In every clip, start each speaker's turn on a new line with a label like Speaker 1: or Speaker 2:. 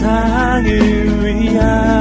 Speaker 1: 세상을 위한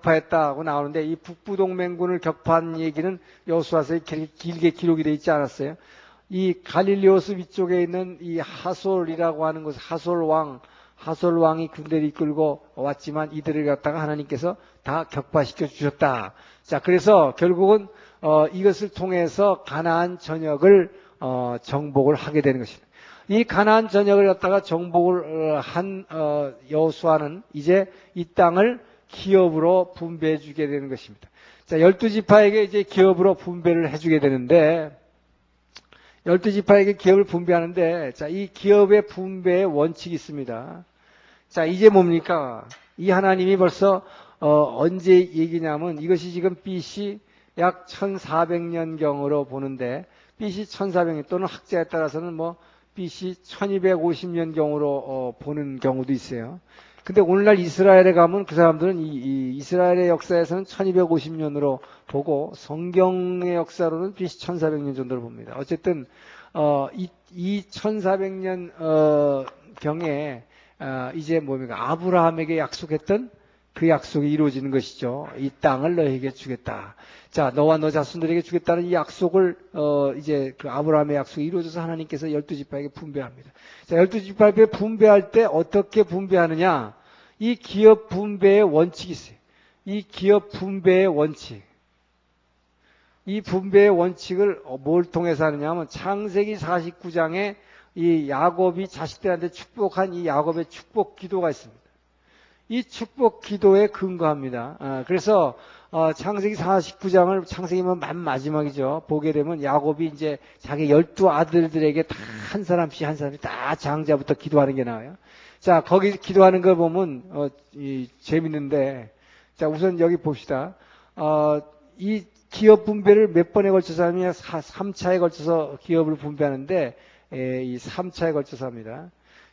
Speaker 2: 격파했다고 나오는데 이 북부동맹군을 격파한 얘기는 여수와서에 길게 기록이 되어 있지 않았어요. 이 갈릴리오스 위쪽에 있는 이 하솔이라고 하는 곳, 하솔 왕, 하솔 왕이 군대를 이끌고 왔지만 이들을 갖다가 하나님께서 다 격파시켜 주셨다. 자, 그래서 결국은 어, 이것을 통해서 가나안 전역을 어, 정복을 하게 되는 것입니다. 이 가나안 전역을 갖다가 정복을 어, 한 어, 여호수아는 이제 이 땅을 기업으로 분배해 주게 되는 것입니다. 자, 열두 지파에게 이제 기업으로 분배를 해 주게 되는데 열두 지파에게 기업을 분배하는데 자, 이 기업의 분배의 원칙이 있습니다. 자, 이제 뭡니까? 이 하나님이 벌써 어, 언제 얘기냐면 이것이 지금 BC 약 1400년경으로 보는데 BC 1400년 또는 학자에 따라서는 뭐 BC 1250년경으로 어, 보는 경우도 있어요. 근데 오늘날 이스라엘에 가면 그 사람들은 이, 이 이 스라엘의 역사에서는 1250년으로 보고 성경의 역사로는 BC 1400년 정도로 봅니다. 어쨌든 어, 이, 이 1400년 어, 경에 어, 이제 뭡니까 아브라함에게 약속했던 그 약속이 이루어지는 것이죠. 이 땅을 너에게 주겠다. 자, 너와 너 자손들에게 주겠다는 이 약속을 어 이제 그 아브라함의 약속이 이루어져서 하나님께서 열두 지파에게 분배합니다. 자, 열두 지파에게 분배할 때 어떻게 분배하느냐? 이 기업 분배의 원칙이 있어요. 이 기업 분배의 원칙. 이 분배의 원칙을 뭘 통해서 하느냐 하면 창세기 49장에 이 야곱이 자식들한테 축복한 이 야곱의 축복 기도가 있습니다. 이 축복 기도에 근거합니다. 아, 그래서 어, 창세기 49장을 창세기면 맨 마지막이죠. 보게 되면 야곱이 이제 자기 열두 아들들에게 다 한 사람씩 한 사람씩 다 장자부터 기도하는 게 나와요. 자, 거기 기도하는 걸 보면 어, 이, 재밌는데 자, 우선 여기 봅시다. 어, 이 기업 분배를 몇 번에 걸쳐서 하면 3차에 걸쳐서 기업을 분배하는데 에, 이 3차에 걸쳐서 합니다.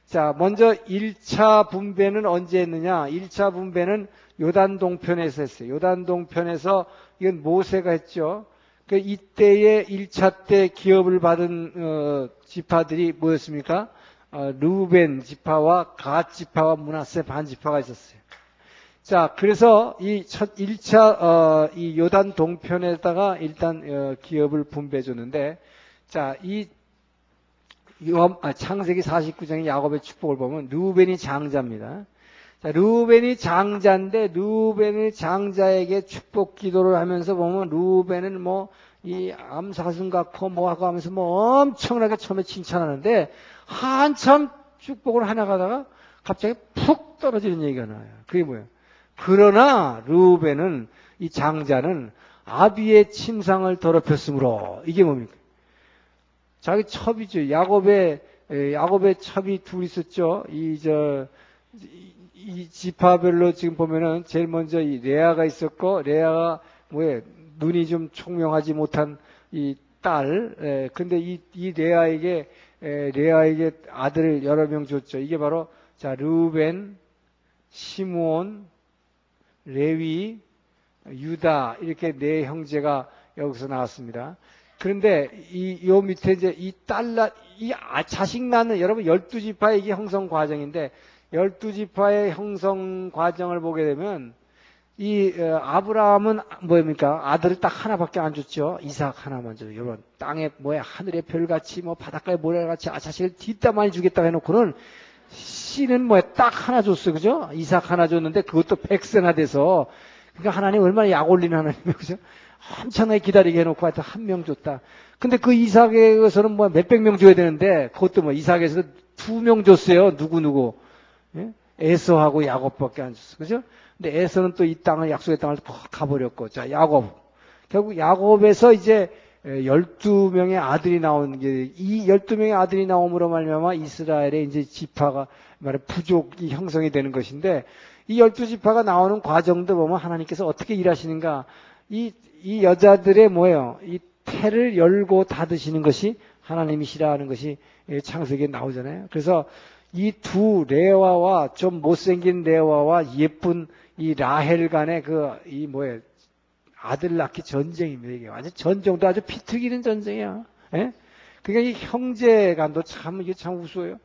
Speaker 2: 자, 먼저 1차 분배는 언제 했느냐? 1차 분배는 요단 동편에서 했어요. 요단 동편에서 이건 모세가 했죠. 그 이때의 1차 때 기업을 받은 어, 지파들이 뭐였습니까? 어, 루벤 지파와 갓 지파와 문하세 반 지파가 있었어요. 자, 그래서 이 첫 1차 어, 이 요단 동편에다가 일단 어, 기업을 분배해 줬는데 자, 이 아, 창세기 49장의 야곱의 축복을 보면 루벤이 장자입니다. 자, 루벤이 장자인데 루벤이 장자에게 축복 기도를 하면서 보면 루벤은 뭐 이 암사슴 같고 뭐 하고 하면서 뭐 엄청나게 처음에 칭찬하는데 한참 축복을 하나 가다가 갑자기 푹 떨어지는 얘기가 나와요. 그게 뭐예요? 그러나 루벤은 이 장자는 아비의 침상을 더럽혔으므로 이게 뭡니까? 자기 첩이죠. 야곱의 야곱의 첩이 둘 있었죠. 이 저 이 지파별로 지금 보면은 제일 먼저 이 레아가 있었고 레아가 뭐에 눈이 좀 총명하지 못한 이 딸. 에, 근데 이, 이 레아에게 에, 레아에게 아들을 여러 명 줬죠. 이게 바로 자 르벤, 시므온, 레위, 유다 이렇게 네 형제가 여기서 나왔습니다. 그런데 이 요 밑에 이제 이 딸라 이 아, 자식 낳는 여러분 열두 지파의 이게 형성 과정인데 열두 지파의 형성 과정을 보게 되면 이 어, 아브라함은 뭐입니까? 아들을 딱 하나밖에 안 줬죠. 이삭 하나만 줘요. 여러분 땅에 뭐야 하늘의 별같이 뭐 바닷가의 모래같이 아 자식을 뒷담 많이 주겠다 해놓고는 씨는 뭐야 딱 하나 줬어요. 그죠? 이삭 하나 줬는데 그것도 백세나 돼서 그러니까 하나님 얼마나 약 올리는 하나님이에요. 그죠? 엄청나게 기다리게 해놓고 하여튼 한 명 줬다. 근데 그 이삭에서는 뭐 몇백 명 줘야 되는데 그것도 뭐 이삭에서 두 명 줬어요. 누구누구. 예? 에서하고 야곱밖에 안 줬어. 그죠? 근데 에서는 또 이 땅을 약속의 땅을 가버렸고 자 야곱 결국 야곱에서 이제 12명의 아들이 나온 게, 이 12명의 아들이 나옴으로 말미암아 이스라엘의 이제 지파가, 말해 부족이 형성이 되는 것인데, 이 12지파가 나오는 과정도 보면 하나님께서 어떻게 일하시는가, 이, 이 여자들의 뭐예요? 이 태를 열고 닫으시는 것이 하나님이시라 하는 것이 창세기에 나오잖아요. 그래서 이 두 레와와 좀 못생긴 레와와 예쁜 이 라헬 간의 그, 이 뭐예요? 아들 낳기 전쟁입니다. 이게 완전 전쟁도 아주 피 튀기는 전쟁이야. 예? 그러니까 이 형제 간도 참, 이게 참 우스워요.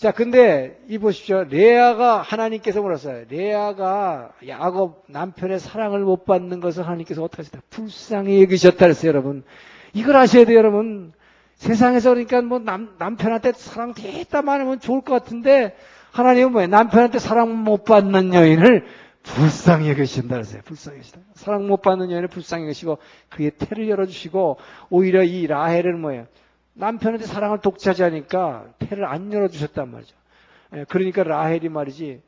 Speaker 2: 자, 근데 이 보십시오. 레아가 하나님께서 물었어요. 레아가 야곱 남편의 사랑을 못 받는 것을 하나님께서 어떻게 하셨다? 불쌍히 여기셨다 그랬어요, 여러분. 이걸 아셔야 돼요, 여러분. 세상에서 그러니까 뭐 남, 남편한테 사랑 됐다 말하면 좋을 것 같은데 하나님은 뭐예요? 남편한테 사랑 못 받는 여인을 불쌍히 여기신다 그랬어요. 불쌍히 여기시다. 사랑 못 받는 여인을 불쌍히 여기시고 그의 태를 열어주시고 오히려 이 라헬은 뭐예요? 남편한테 사랑을 독차지하니까 태를 안 열어주셨단 말이죠. 예, 그러니까 라헬이 말이지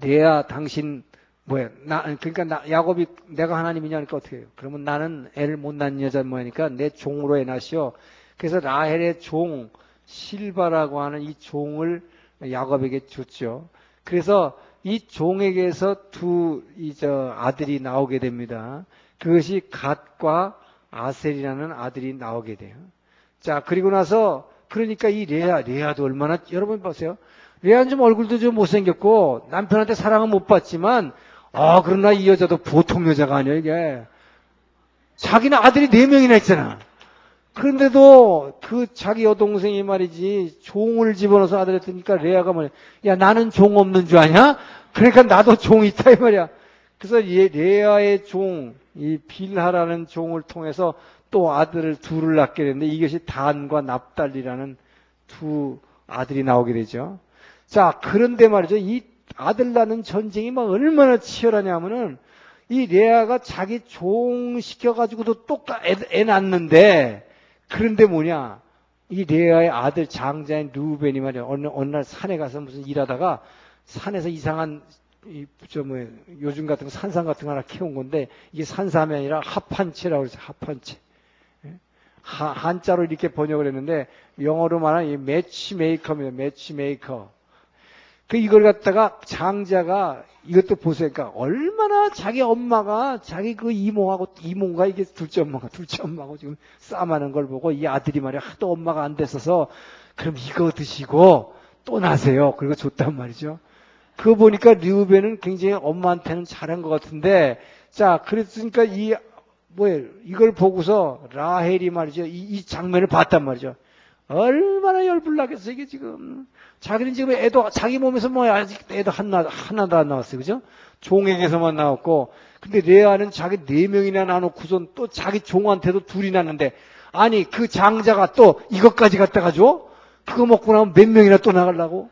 Speaker 2: 내야 당신 뭐야 나 그러니까 나, 야곱이 내가 하나님이냐니까 어떻게 해요? 그러면 나는 애를 못 낳는 여자 뭐니까 내 종으로 해 놨시오. 그래서 라헬의 종 실바라고 하는 이 종을 야곱에게 줬죠. 그래서 이 종에게서 두 이 저 아들이 나오게 됩니다. 그것이 갓과 아셀이라는 아들이 나오게 돼요. 자 그리고 나서 그러니까 이 레아 레아도 얼마나 여러분 보세요. 레아는 좀 얼굴도 좀 못생겼고 남편한테 사랑은 못 받지만 아 그러나 이 여자도 보통 여자가 아니야 이게 자기는 아들이 네 명이나 있잖아. 그런데도 그 자기 여동생이 말이지 종을 집어넣어서 아들 했으니까 레아가 말이야. 야 나는 종 없는 줄 아냐? 그러니까 나도 종 있다 이 말이야. 그래서 레아의 종, 이 빌하라는 종을 통해서 또 아들을 둘을 낳게 되는데 이것이 단과 납달리라는 두 아들이 나오게 되죠. 자, 그런데 말이죠. 이 아들 낳는 전쟁이 막 얼마나 치열하냐면은 이 레아가 자기 종 시켜가지고도 똑같 애, 애 낳는데 그런데 뭐냐? 이 레아의 아들 장자인 루벤이 말이야. 어느, 어느 날 산에 가서 무슨 일하다가 산에서 이상한 이, 저, 뭐, 요즘 같은 거 산삼 같은 거 하나 키운 건데, 이게 산삼이 아니라 합한채라고 그러죠, 합한채. 예? 하, 한자로 이렇게 번역을 했는데, 영어로 말하면 이 매치메이커입니다, 매치메이커. 그 이걸 갖다가 장자가 이것도 보세요. 그러니까 얼마나 자기 엄마가 자기 그 이모하고 이모가 이게 둘째 엄마가 둘째 엄마하고 지금 싸움하는 걸 보고 이 아들이 말이야 하도 엄마가 안 됐어서 그럼 이거 드시고 또 나세요. 그리고 줬단 말이죠. 그거 보니까 류벤은 굉장히 엄마한테는 잘한 것 같은데 자 그랬으니까 이 뭐예요? 이걸 보고서 라헬이 말이죠. 이, 이 장면을 봤단 말이죠. 얼마나 열불나겠어 이게 지금. 자기는 지금 애도 자기 몸에서 뭐 아직 애도 하나 하나도 안 나왔어요. 그죠? 종에게서만 나왔고. 근데 레아는 자기 네 명이나 나놓고선 또 자기 종한테도 둘이 났는데 아니 그 장자가 또 이것까지 갖다가 줘? 그거 먹고 나면 몇 명이나 또 나가려고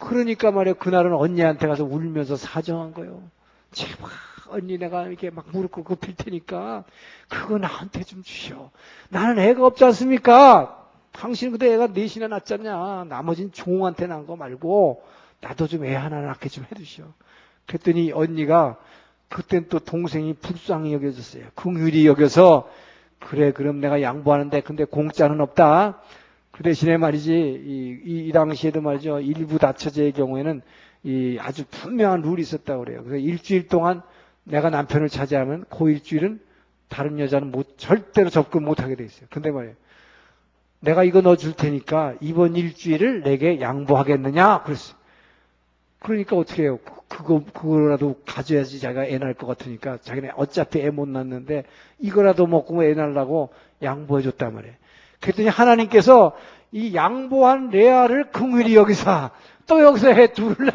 Speaker 2: 그러니까 말이야 그날은 언니한테 가서 울면서 사정한 거예요 제발 언니 내가 이렇게 막 무릎 꿇고 빌 테니까 그거 나한테 좀 주시오 나는 애가 없지 않습니까 당신은 그때 애가 넷이나 낳았잖냐. 나머지는 종한테 난거 말고 나도 좀 애 하나 낳게 좀 해주시오. 그랬더니 언니가 그땐 또 동생이 불쌍히 여겨졌어요. 긍휼히 여겨서 그래 그럼 내가 양보하는데 근데 공짜는 없다. 그 대신에 말이지 이, 이, 이 당시에도 말이죠 일부 다처제의 경우에는 이 아주 분명한 룰이 있었다고 그래요. 그래서 일주일 동안 내가 남편을 차지하면 그 일주일은 다른 여자는 못 절대로 접근 못하게 돼 있어요. 근데 말이에요. 내가 이거 넣어줄 테니까 이번 일주일을 내게 양보하겠느냐? 그랬어. 그러니까 어떻게 해요? 그거, 그거라도 가져야지 자기가 애 낳을 것 같으니까 자기네 어차피 애 못 낳는데 이거라도 먹고 애 낳으려고 양보해줬단 말이에요. 그랬더니 하나님께서 이 양보한 레아를 긍휼히 여기서 또 여기서 해 둘을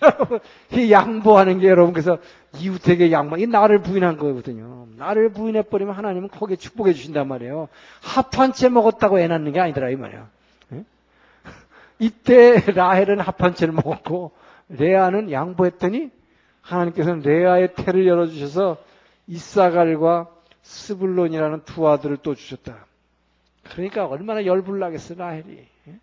Speaker 2: 여러분, 이 양보하는 게 여러분, 그래서 이웃에게 양보, 이 나를 부인한 거거든요. 나를 부인해 버리면 하나님은 거기에 축복해 주신단 말이에요. 합한 채 먹었다고 애 낳는 게 아니더라, 이 말이야. 예? 이때 라헬은 합한 채를 먹었고, 레아는 양보했더니, 하나님께서는 레아의 태를 열어주셔서 이사갈과 스불론이라는 두 아들을 또 주셨다. 그러니까 얼마나 열불나겠어, 라헬이. 예?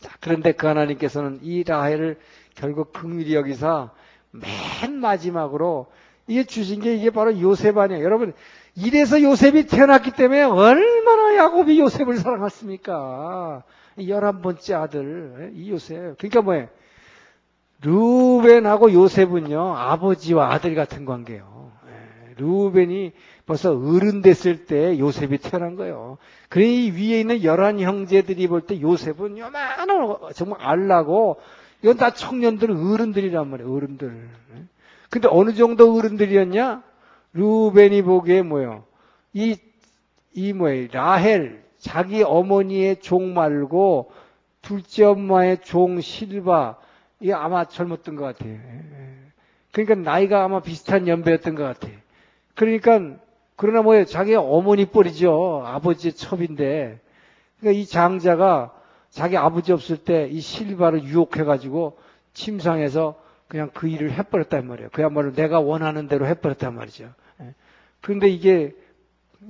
Speaker 2: 자, 그런데 그 하나님께서는 이 라헬을 결국 극밀히 여기서 맨 마지막으로 이게 주신 게 이게 바로 요셉 아니에요. 여러분, 이래서 요셉이 태어났기 때문에 얼마나 야곱이 요셉을 사랑했습니까? 열한 번째 아들, 이 요셉. 그러니까 뭐예요? 루벤하고 요셉은요, 아버지와 아들 같은 관계예요. 예, 루벤이 벌써 어른 됐을 때 요셉이 태어난 거예요. 그러니 위에 있는 열한 형제들이 볼 때 요셉은 요만한 정말 알라고 이건 다 청년들 어른들이란 말이에요. 어른들. 예. 근데 어느 정도 어른들이었냐? 루벤이 보기에 뭐요? 이, 이 뭐예요? 라헬, 자기 어머니의 종 말고 둘째 엄마의 종 실바, 이게 아마 젊었던 것 같아요. 그러니까 나이가 아마 비슷한 연배였던 것 같아요. 그러니까, 그러나 뭐예요? 자기 어머니 뻘이죠. 아버지의 첩인데. 그러니까 이 장자가 자기 아버지 없을 때 이 실바를 유혹해가지고 침상에서 그냥 그 일을 해버렸단 말이에요. 그야말로 내가 원하는 대로 해버렸단 말이죠. 그런데 이게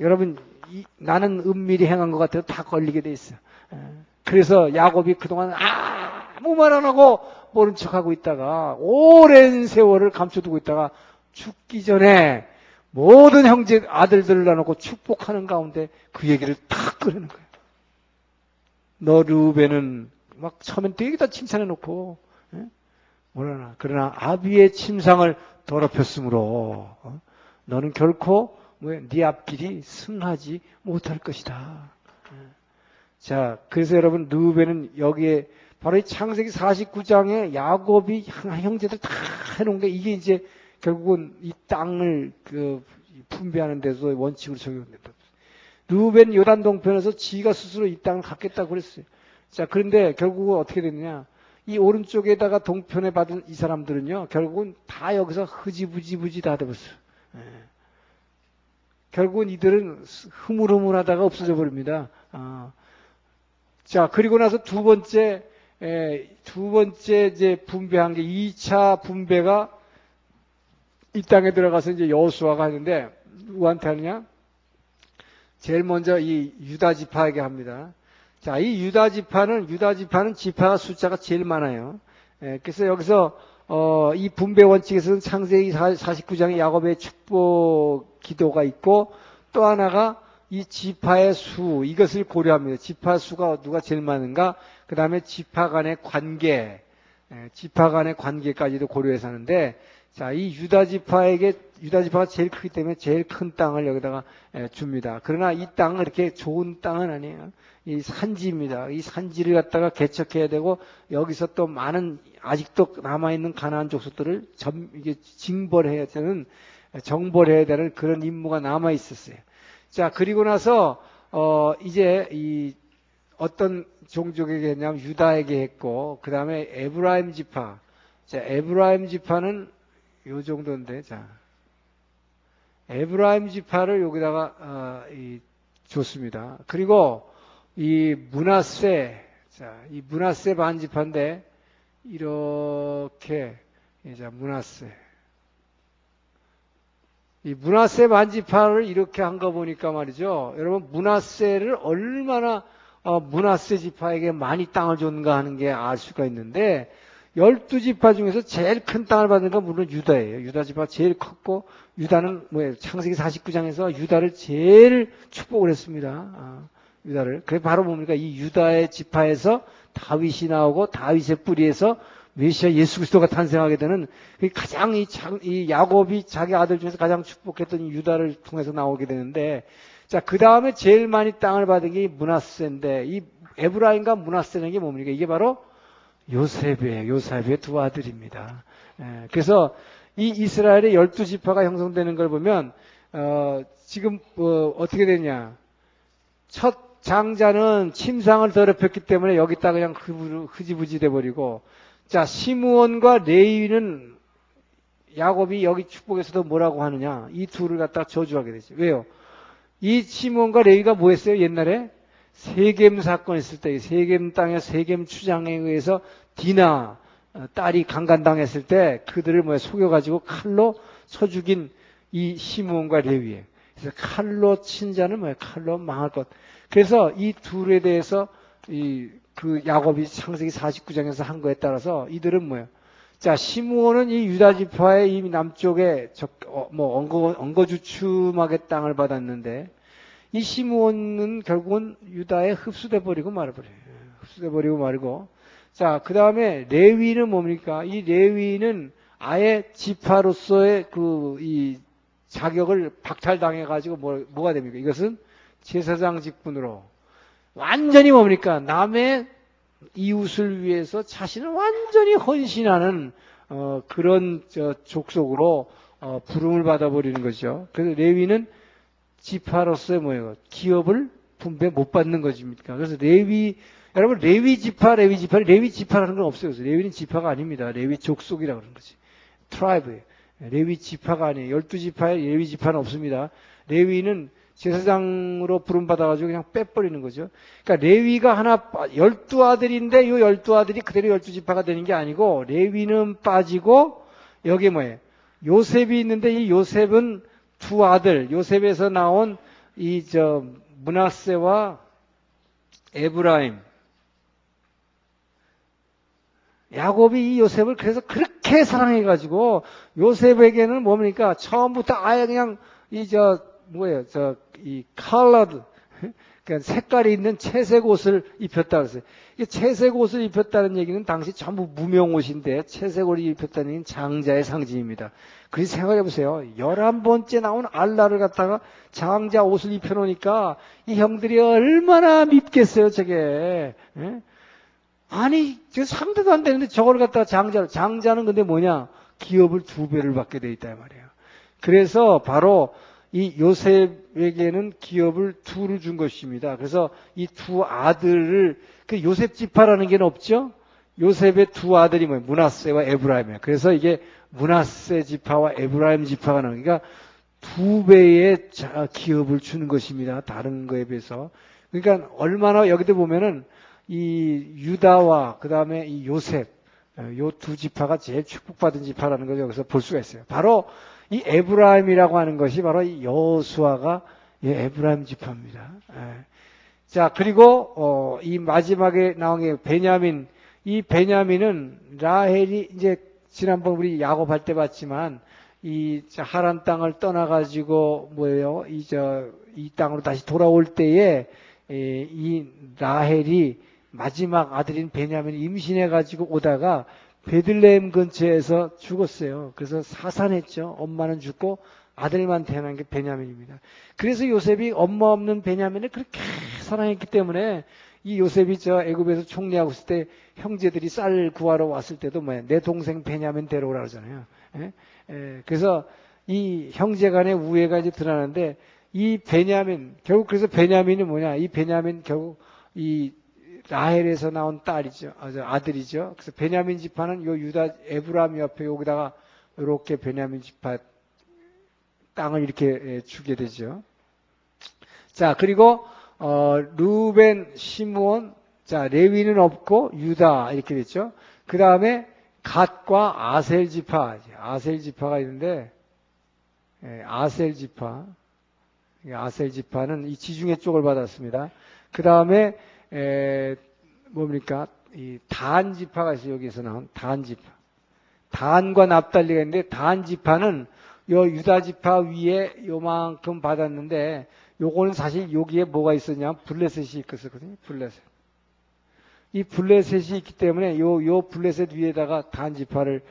Speaker 2: 여러분 이, 나는 은밀히 행한 것 같아도 다 걸리게 돼 있어. 그래서 야곱이 그동안 아무 말 안 하고 모른 척하고 있다가 오랜 세월을 감춰두고 있다가 죽기 전에 모든 형제 아들들을 나놓고 축복하는 가운데 그 얘기를 탁 꺼내는 거예요. 너 루벤은 막 처음엔 되게 다 칭찬해 놓고 뭐라나 그러나 아비의 침상을 더럽혔으므로 어? 너는 결코 네 앞길이 승하지 못할 것이다. 자, 그래서 여러분 루벤은 여기에 바로 이 창세기 49장에 야곱이 형제들 다 해놓은 게 이게 이제 결국은 이 땅을 그 분배하는 데서 원칙으로 적용된다. 루벤 요단 동편에서 지가 스스로 이 땅을 갖겠다고 그랬어요. 자, 그런데 결국은 어떻게 됐느냐? 이 오른쪽에다가 동편에 받은 이 사람들은요, 결국은 다 여기서 흐지부지부지 다 돼버렸어요. 예. 결국은 이들은 흐물흐물하다가 없어져 버립니다. 아. 자, 그리고 나서 두 번째, 에, 두 번째 이제 분배한 게 2차 분배가 이 땅에 들어가서 이제 여수아가 하는데, 누구한테 하느냐? 제일 먼저 이 유다 지파에게 합니다. 자, 이 유다 지파는, 유다 지파는 지파가 숫자가 제일 많아요. 에, 그래서 여기서 어, 이 분배 원칙에서는 창세기 49장의 야곱의 축복 기도가 있고 또 하나가 이 지파의 수 이것을 고려합니다. 지파 수가 누가 제일 많은가? 그 다음에 지파 간의 관계, 지파 간의 관계까지도 고려해서 하는데 자, 이 유다 지파에게 유다 지파가 제일 크기 때문에 제일 큰 땅을 여기다가 줍니다. 그러나 이 땅은 이렇게 좋은 땅은 아니에요. 이 산지입니다. 이 산지를 갖다가 개척해야 되고 여기서 또 많은 아직도 남아 있는 가나안 족속들을 점 이게 징벌해야 되는 정벌해야 되는 그런 임무가 남아 있었어요. 자 그리고 나서 어 이제 이 어떤 종족에게 했냐면 유다에게 했고 그 다음에 에브라임 지파. 자 에브라임 지파는 요 정도인데 자 에브라임 지파를 여기다가 어, 이, 줬습니다. 그리고 이 므낫세 자, 이 므낫세 반지파인데 이렇게 자 문하세 이 문하세 반지파를 이렇게 한 거 보니까 말이죠. 여러분 문하세를 얼마나 어, 문하세 지파에게 많이 땅을 줬는가 하는 게 알 수가 있는데 열두 지파 중에서 제일 큰 땅을 받은 건 물론 유다예요. 유다 지파 제일 컸고 유다는 뭐예요? 창세기 49장에서 유다를 제일 축복을 했습니다. 아, 유다를. 그게 바로 뭡니까? 이 유다의 지파에서 다윗이 나오고 다윗의 뿌리에서 메시아 예수 그리스도가 탄생하게 되는 가장 이, 이 야곱이 자기 아들 중에서 가장 축복했던 이 유다를 통해서 나오게 되는데 자, 그 다음에 제일 많이 땅을 받은 게 문하세인데 이 에브라임과 문하세는 게 뭡니까? 이게 바로 요셉이에요. 요셉의 두 아들입니다. 예, 그래서 이 이스라엘의 열두 지파가 형성되는 걸 보면 어, 지금 어, 어떻게 되냐? 첫 장자는 침상을 더럽혔기 때문에 여기다 그냥 흐지부지 돼버리고 자 시므온과 레위는 야곱이 여기 축복에서도 뭐라고 하느냐 이 둘을 갖다 저주하게 되죠. 왜요? 이 시므온과 레위가 뭐했어요 옛날에 세겜 사건 있을 때 세겜 땅의 세겜 추장에 의해서 디나 어, 딸이 강간당했을 때 그들을 뭐 속여가지고 칼로 쳐 죽인 이 시므온과 레위에 그래서 칼로 친 자는 뭐예요? 칼로 망할 것. 그래서 이 둘에 대해서 이 그 야곱이 창세기 49장에서 한 거에 따라서 이들은 뭐예요? 자, 시므온은 이 유다 지파의 이 남쪽에 적, 어, 뭐 엉거, 엉거주춤하게 땅을 받았는데 이 시므온은 결국은 유다에 흡수돼 버리고 말아버려요. 흡수돼 버리고 말고 자, 그 다음에 레위는 뭡니까? 이 레위는 아예 지파로서의 그 이 자격을 박탈당해 가지고 뭐, 뭐가 됩니까? 이것은 제사장 직분으로 완전히 뭡니까? 남의 이웃을 위해서 자신을 완전히 헌신하는 어, 그런 저 족속으로 어, 부름을 받아버리는 거죠. 그래서 레위는 지파로서의 뭐예요? 기업을 분배 못 받는 것입니까? 그래서 레위 여러분 레위 지파, 레위 지파, 레위 지파라는 건 없어요. 레위는 지파가 아닙니다. 레위 족속이라고 그러는 거지. Tribe. 레위 지파가 아니에요. 열두 지파에 레위 지파는 없습니다. 레위는 제사장으로 부름받아가지고 그냥 빼버리는 거죠. 그러니까 레위가 하나, 열두 아들인데 이 열두 아들이 그대로 열두 지파가 되는 게 아니고 레위는 빠지고 여기 뭐예요? 요셉이 있는데 이 요셉은 두 아들, 요셉에서 나온 이 저 므낫세와 에브라임. 야곱이 이 요셉을 그래서 그렇게 사랑해 가지고 요셉에게는 뭡니까? 처음부터 아예 그냥 이 저 뭐예요? 저이 컬러드 그러니까 색깔이 있는 채색 옷을 입혔다 그랬어요. 이 채색 옷을 입혔다는 얘기는 당시 전부 무명 옷인데 채색 옷을 입혔다는 얘기는 장자의 상징입니다. 그래서 생각해 보세요. 열한 번째 나온 알라를 갖다가 장자 옷을 입혀놓으니까 이 형들이 얼마나 밉겠어요, 저게. 예? 아니, 저 상대도 안 되는데 저걸 갖다가 장자, 장자는 근데 뭐냐? 기업을 두 배를 받게 돼 있다 말이에요. 그래서 바로 이 요셉에게는 기업을 두를 준 것입니다. 그래서 이 두 아들을 그 요셉 지파라는 게 없죠. 요셉의 두 아들이 뭐예요? 문하세와 에브라임이에요. 그래서 이게 문하세 지파와 에브라임 지파가 나오니까 그러니까 두 배의 기업을 주는 것입니다. 다른 거에 비해서. 그러니까 얼마나 여기도 보면은 이 유다와 그 다음에 이 요셉 요 두 지파가 제일 축복받은 지파라는 걸 여기서 볼 수가 있어요. 바로 이 에브라임이라고 하는 것이 바로 이 여호수아가 예, 에브라임 지파입니다. 예. 자 그리고 어, 이 마지막에 나온 게 베냐민 이 베냐민은 라헬이 이제 지난번 우리 야곱 할 때 봤지만 이 하란 땅을 떠나가지고 뭐예요 이 저 이 땅으로 다시 돌아올 때에 예, 이 라헬이 마지막 아들인 베냐민이 임신해가지고 오다가 베들레헴 근처에서 죽었어요. 그래서 사산했죠. 엄마는 죽고 아들만 태어난 게 베냐민입니다. 그래서 요셉이 엄마 없는 베냐민을 그렇게 사랑했기 때문에 이 요셉이 저 애굽에서 총리하고 있을 때 형제들이 쌀 구하러 왔을 때도 뭐야 내 동생 베냐민 데려오라 그러잖아요. 예? 예, 그래서 이 형제 간의 우애가 이제 드러나는데 이 베냐민 결국 그래서 베냐민이 뭐냐 이 베냐민 결국 이 라헬에서 나온 딸이죠. 아, 아들이죠. 그래서 베냐민 지파는 요 유다 에브라임 옆에 여기다가 이렇게 베냐민 지파 땅을 이렇게 예, 주게 되죠. 자, 그리고 어, 루벤, 시므온, 자, 레위는 없고 유다 이렇게 됐죠. 그 다음에 갓과 아셀 지파, 아셀 지파가 있는데 예, 아셀 지파, 아셀 지파는 이 지중해 쪽을 받았습니다. 그 다음에 에, 뭡니까? 이단 지파가 있어요. 여기서 나온 단 지파. 단과 납달리가 있는데 단 지파는 요 유다 지파 위에 요만큼 받았는데 요거는 사실 여기에 뭐가 있었냐? 블레셋이 있었거든요. 블레셋. 이 블레셋이 있기 때문에 요, 요 블레셋 위에다가 단 지파를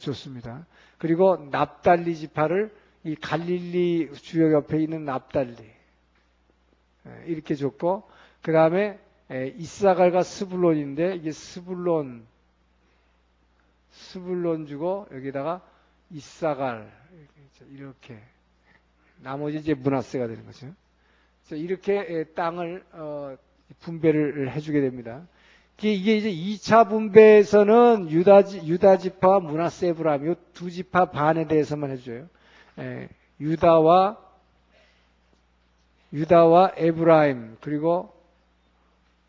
Speaker 2: 줬습니다. 그리고 납달리 지파를 이 갈릴리 주역 옆에 있는 납달리 이렇게 줬고 그 다음에 이사갈과 스불론인데 이게 스불론 스불론 주고 여기다가 이사갈 이렇게 나머지 이제 문하세가 되는 거죠. 이렇게 땅을 어, 분배를 해주게 됩니다. 이게 이제 2차 분배에서는 유다, 유다 지파, 문하세, 에브라임, 이두 지파 반에 대해서만 해줘요. 유다와, 유다와 에브라임, 그리고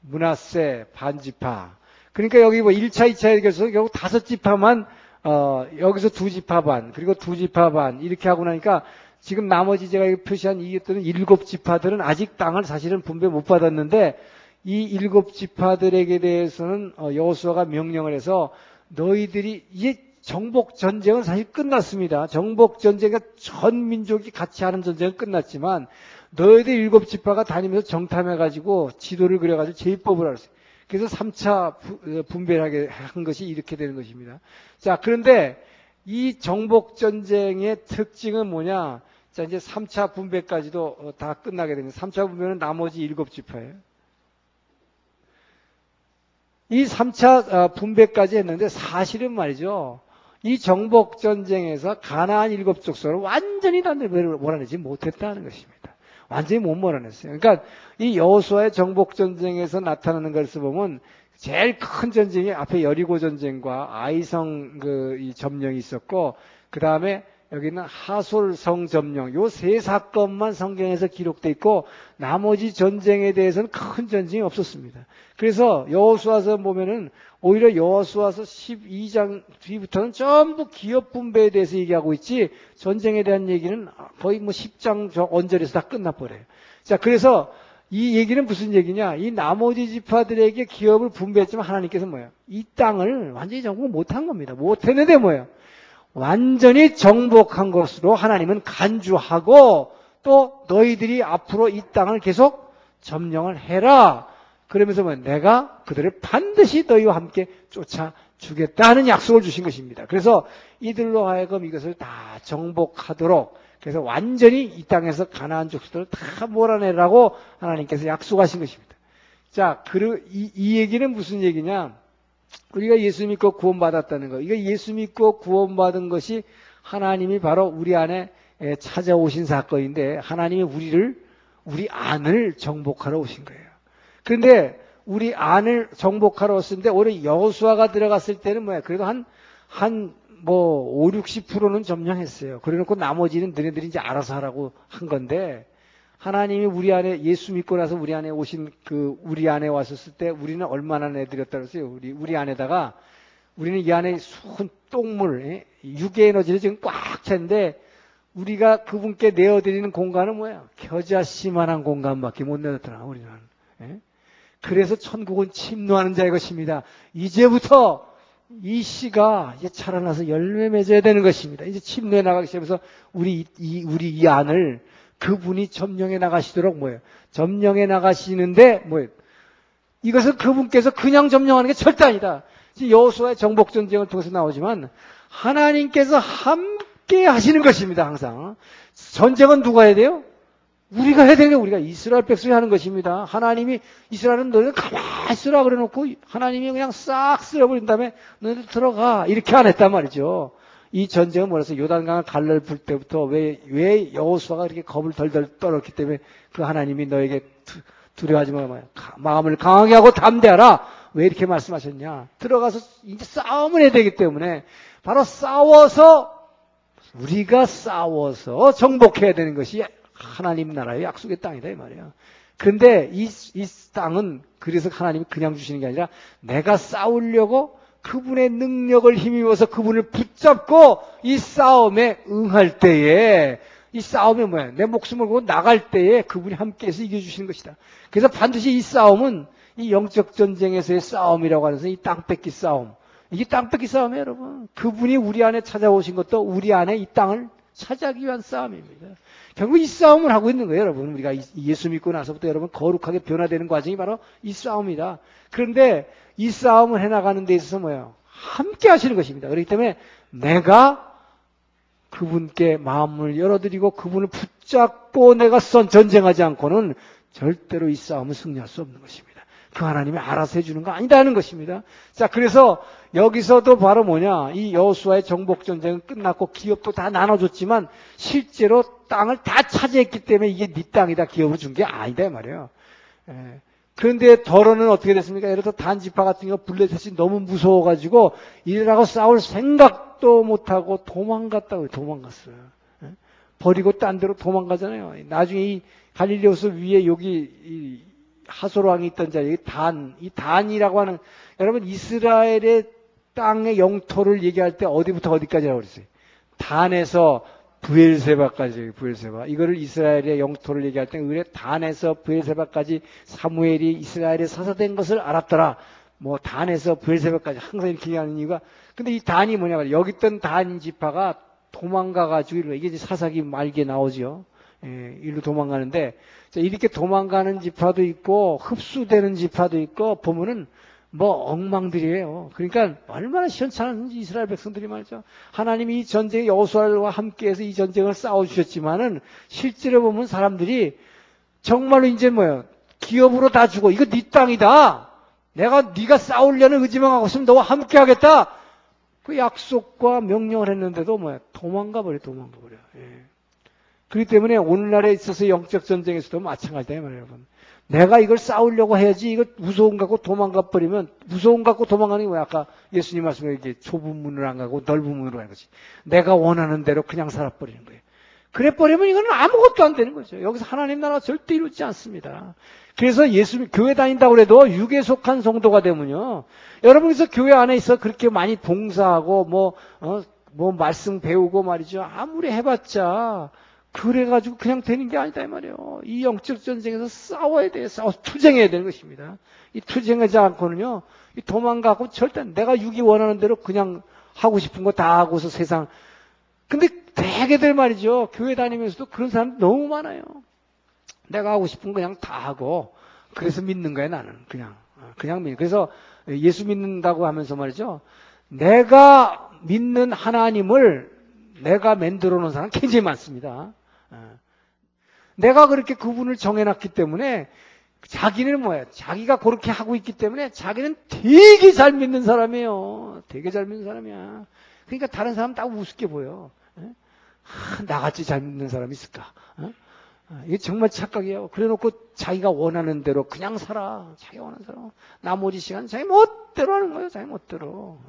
Speaker 2: 문하세, 반지파. 그러니까 여기 뭐 1차, 2차 얘기해서 결국 다섯 지파만, 어, 여기서 두 지파 반, 그리고 두 지파 반, 이렇게 하고 나니까 지금 나머지 제가 표시한 이것들은 일곱 지파들은 아직 땅을 사실은 분배 못 받았는데 이 일곱 지파들에게 대해서는 어, 여호수아가 명령을 해서 너희들이 이제 정복 전쟁은 사실 끝났습니다. 정복 전쟁은 전 민족이 같이 하는 전쟁은 끝났지만 너희들 일곱 지파가 다니면서 정탐해 가지고 지도를 그려 가지고 제입법을 알았어요. 그래서 3차 어, 분배하게 한 것이 이렇게 되는 것입니다. 자, 그런데 이 정복 전쟁의 특징은 뭐냐? 자, 이제 3차 분배까지도 어, 다 끝나게 됩니다. 3차 분배는 나머지 일곱 지파예요. 이 3차 어, 분배까지 했는데 사실은 말이죠. 이 정복 전쟁에서 가나안 일곱 족속을 완전히 다 몰아내지 못했다는 것입니다. 완전히 못 몰아냈어요. 그러니까 이 여호수아의 정복 전쟁에서 나타나는 것을 보면 제일 큰 전쟁이 앞에 여리고 전쟁과 아이성 그이 점령이 있었고 그 다음에 여기는 하솔 성 점령 요 세 사건만 성경에서 기록돼 있고 나머지 전쟁에 대해서는 큰 전쟁이 없었습니다. 그래서 여호수아서 보면은 오히려 여호수아서 12장 뒤부터는 전부 기업 분배에 대해서 얘기하고 있지 전쟁에 대한 얘기는 거의 뭐 10장 저 언절에서 다 끝나버려요. 자, 그래서 이 얘기는 무슨 얘기냐? 이 나머지 지파들에게 기업을 분배했지만 하나님께서 뭐예요? 이 땅을 완전히 정복 못한 겁니다. 못했는데 뭐예요? 완전히 정복한 것으로 하나님은 간주하고 또 너희들이 앞으로 이 땅을 계속 점령을 해라. 그러면서 뭐 내가 그들을 반드시 너희와 함께 쫓아주겠다는 약속을 주신 것입니다. 그래서 이들로 하여금 이것을 다 정복하도록 그래서 완전히 이 땅에서 가나안 족속들을 다 몰아내라고 하나님께서 약속하신 것입니다. 자, 그, 이, 이 얘기는 무슨 얘기냐? 우리가 예수 믿고 구원받았다는 거. 이거 예수 믿고 구원받은 것이 하나님이 바로 우리 안에 찾아오신 사건인데 하나님이 우리를 우리 안을 정복하러 오신 거예요. 그런데 우리 안을 정복하러 왔는데 오히려 여수아가 들어갔을 때는 뭐야? 그래도 한 한 뭐 5, 60%는 점령했어요. 그래 놓고 나머지는 너네들이 이제 알아서 하라고 한 건데 하나님이 우리 안에 예수 믿고 나서 우리 안에 오신 그 우리 안에 왔었을 때 우리는 얼마나 내드렸다 그랬어요. 우리 우리 안에다가 우리는 이 안에 수은 똥물, 예? 유괴 에너지를 지금 꽉 찼는데 우리가 그분께 내어드리는 공간은 뭐야? 겨자씨만한 공간밖에 못 내었더라 우리는. 예? 그래서 천국은 침노하는 자의 것입니다. 이제부터 이 씨가 이제 자라나서 열매 맺어야 되는 것입니다. 이제 침노에 나가기 시작해서 우리 이 우리 이 안을 그분이 점령해 나가시도록 뭐예요? 점령해 나가시는데 뭐예요? 이것은 그분께서 그냥 점령하는 게 절대 아니다. 여호수아의 정복 전쟁을 통해서 나오지만 하나님께서 함께 하시는 것입니다. 항상 전쟁은 누가 해야 돼요? 우리가 해야 되는 게 우리가 이스라엘 백성이 하는 것입니다. 하나님이 이스라엘은 너희는 가만히 있으라 그래놓고 하나님이 그냥 싹 쓸어버린 다음에 너희들 들어가 이렇게 안 했단 말이죠. 이 전쟁은 뭐라서 요단강을 갈랄 불 때부터 왜, 왜 여호수아가 그렇게 겁을 덜덜 떨었기 때문에 그 하나님이 너에게 두려워하지 마. 마음을 강하게 하고 담대하라. 왜 이렇게 말씀하셨냐? 들어가서 이제 싸움을 해야 되기 때문에 바로 싸워서 우리가 싸워서 정복해야 되는 것이 하나님 나라의 약속의 땅이다 이 말이야. 그런데 이, 이 땅은 그래서 하나님이 그냥 주시는 게 아니라 내가 싸우려고 그분의 능력을 힘입어서 그분을 붙잡고 이 싸움에 응할 때에 이 싸움이 뭐야? 내 목숨을 걸고 나갈 때에 그분이 함께해서 이겨주시는 것이다. 그래서 반드시 이 싸움은 이 영적 전쟁에서의 싸움이라고 하면서 이 땅 뺏기 싸움. 이게 땅 뺏기 싸움이에요, 여러분. 그분이 우리 안에 찾아오신 것도 우리 안에 이 땅을 차지하기 위한 싸움입니다. 결국 이 싸움을 하고 있는 거예요, 여러분. 우리가 예수 믿고 나서부터 여러분 거룩하게 변화되는 과정이 바로 이 싸움이다. 그런데 이 싸움을 해나가는 데 있어서 뭐예요? 함께 하시는 것입니다. 그렇기 때문에 내가 그분께 마음을 열어드리고 그분을 붙잡고 내가 선 전쟁하지 않고는 절대로 이 싸움을 승리할 수 없는 것입니다. 그 하나님이 알아서 해주는 거 아니다는 것입니다. 자, 그래서 여기서도 바로 뭐냐, 이 여호수아의 정복 전쟁은 끝났고 기업도 다 나눠줬지만 실제로 땅을 다 차지했기 때문에 이게 네 땅이다 기업을 준 게 아니다 말이에요. 예. 그런데 더러는 어떻게 됐습니까? 예를 들어 단지파 같은 경우 블레셋이 너무 무서워가지고 이래라고 싸울 생각도 못하고 도망갔다고 도망갔어요. 예? 버리고 딴 데로 도망가잖아요. 나중에 이 갈릴리오스 위에 여기 하솔 왕이 있던 자리 단, 이 단이라고 하는 여러분 이스라엘의 땅의 영토를 얘기할 때 어디부터 어디까지라고 그랬어요? 단에서 부엘세바까지 부엘세바 이거를 이스라엘의 영토를 얘기할 때 의뢰 단에서 부엘세바까지 사무엘이 이스라엘에 사사된 것을 알았더라. 뭐 단에서 부엘세바까지 항상 이렇게 얘기하는 이유가 근데 이 단이 뭐냐 말이야. 여기 있던 단 지파가 도망가가지고 이게 사사기 말기에 나오죠. 예, 일로 도망가는데 이렇게 도망가는 지파도 있고 흡수되는 지파도 있고 보면은 뭐 엉망들이에요. 그러니까 얼마나 시원찮은지 이스라엘 백성들이 말이죠. 하나님이 이 전쟁에 여호수아와 함께해서 이 전쟁을 싸워 주셨지만은 실제로 보면 사람들이 정말로 이제 뭐예요? 기업으로 다 주고 이거 네 땅이다. 내가 네가 싸우려는 의지만 하고 있으면 너와 함께 하겠다. 그 약속과 명령을 했는데도 뭐야? 도망가 버려, 도망가 버려. 예. 그렇기 때문에 오늘날에 있어서 영적 전쟁에서도 마찬가지다, 말이에요, 여러분. 내가 이걸 싸우려고 해야지, 이거 무서운 갖고 도망가 버리면, 무서운 갖고 도망가는 게 뭐야? 아까 예수님 말씀에 이게 좁은 문을 안 가고 넓은 문으로 가는 거지. 내가 원하는 대로 그냥 살아버리는 거예요. 그래 버리면 이거는 아무것도 안 되는 거죠. 여기서 하나님 나라 절대 이루지 않습니다. 그래서 예수 교회 다닌다고 해도 육에 속한 성도가 되면요. 여러분께서 교회 안에 있어 그렇게 많이 봉사하고 뭐, 어, 뭐 말씀 배우고 말이죠. 아무리 해봤자 그래가지고 그냥 되는 게 아니다 이 말이에요. 이 영적 전쟁에서 싸워야 돼요. 싸워 투쟁해야 되는 것입니다. 이 투쟁하지 않고는요, 이 도망가고 절대 내가 육이 원하는 대로 그냥 하고 싶은 거 다 하고서 세상. 근데 대개들 말이죠. 교회 다니면서도 그런 사람 너무 많아요. 내가 하고 싶은 거 그냥 다 하고 그래서 믿는 거야 나는 그냥 그냥 믿. 그래서 예수 믿는다고 하면서 말이죠. 내가 믿는 하나님을 내가 만들어 놓은 사람 굉장히 많습니다. 어. 내가 그렇게 그분을 정해놨기 때문에 자기는 뭐예요? 자기가 그렇게 하고 있기 때문에 자기는 되게 잘 믿는 사람이에요. 되게 잘 믿는 사람이야. 그러니까 다른 사람 다 우습게 보여. 아, 나같이 잘 믿는 사람이 있을까? 어? 이게 정말 착각이에요. 그래 놓고 자기가 원하는 대로 그냥 살아. 자기가 원하는 대로. 나머지 시간 자기 멋대로 하는 거예요. 자기 멋대로.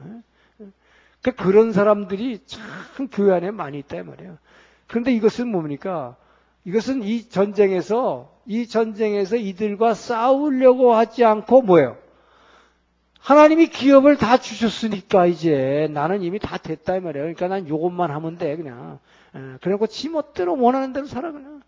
Speaker 2: 그 그런 사람들이 참 교회 안에 많이 있다 말이에요. 그런데 이것은 뭡니까? 이것은 이 전쟁에서 이 전쟁에서 이들과 싸우려고 하지 않고 뭐예요? 하나님이 기업을 다 주셨으니까 이제 나는 이미 다 됐다 이 말이에요. 그러니까 난 요것만 하면 돼 그냥. 그래갖고 지 멋대로 원하는 대로 살아 그냥.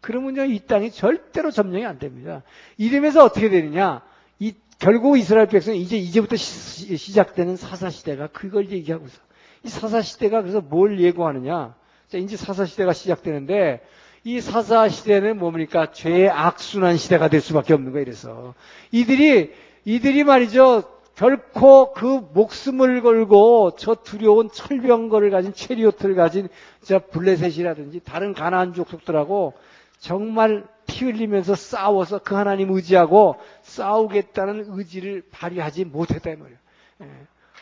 Speaker 2: 그러면요 이 땅이 절대로 점령이 안 됩니다. 이러면서 어떻게 되느냐? 이 결국 이스라엘 백성은 이제 이제부터 시, 작되는 사사 시대가 그걸 얘기하고 있어. 이 사사 시대가 그래서 뭘 예고하느냐? 자, 이제 사사 시대가 시작되는데 이 사사 시대는 뭡니까? 죄의 악순환 시대가 될 수밖에 없는 거예요. 이래서 이들이 이들이 말이죠. 결코 그 목숨을 걸고 저 두려운 철병거를 가진 체리오트를 가진 저 블레셋이라든지 다른 가나안 족속들하고 정말 피 흘리면서 싸워서 그 하나님 의지하고 싸우겠다는 의지를 발휘하지 못했다 이 말이에요. 예.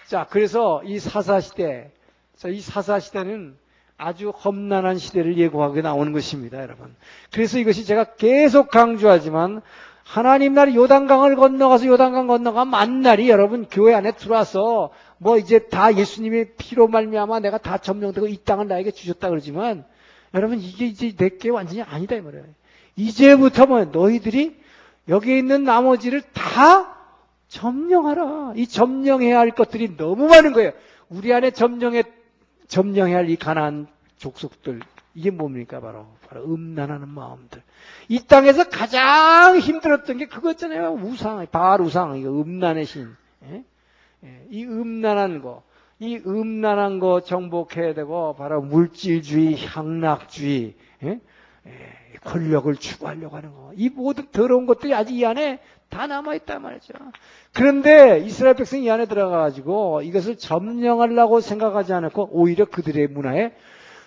Speaker 2: 자, 그래서 이 사사 시대, 이 사사 시대는 아주 험난한 시대를 예고하게 나오는 것입니다, 여러분. 그래서 이것이 제가 계속 강조하지만 하나님 나라 요단강을 건너가서 요단강 건너가 만날이 여러분 교회 안에 들어와서 뭐 이제 다 예수님의 피로 말미암아 내가 다 점령되고 이 땅을 나에게 주셨다 그러지만 여러분 이게 이제 내게 완전히 아니다 이 말이에요. 이제부터 뭐 너희들이 여기에 있는 나머지를 다 점령하라. 이 점령해야 할 것들이 너무 많은 거예요. 우리 안에 점령해 점령해야 할 이 가난 족속들 이게 뭡니까 바로 바로 음란하는 마음들. 이 땅에서 가장 힘들었던 게 그거잖아요. 우상, 바알 우상, 이거 음란의 신. 예? 예, 이 음란한 거. 이 음란한 거 정복해야 되고 바로 물질주의, 향락주의, 예? 예, 권력을 추구하려고 하는 거. 이 모든 더러운 것들이 아직 이 안에 다 남아있단 말이죠. 그런데 이스라엘 백성이 이 안에 들어가가지고 이것을 점령하려고 생각하지 않았고 오히려 그들의 문화에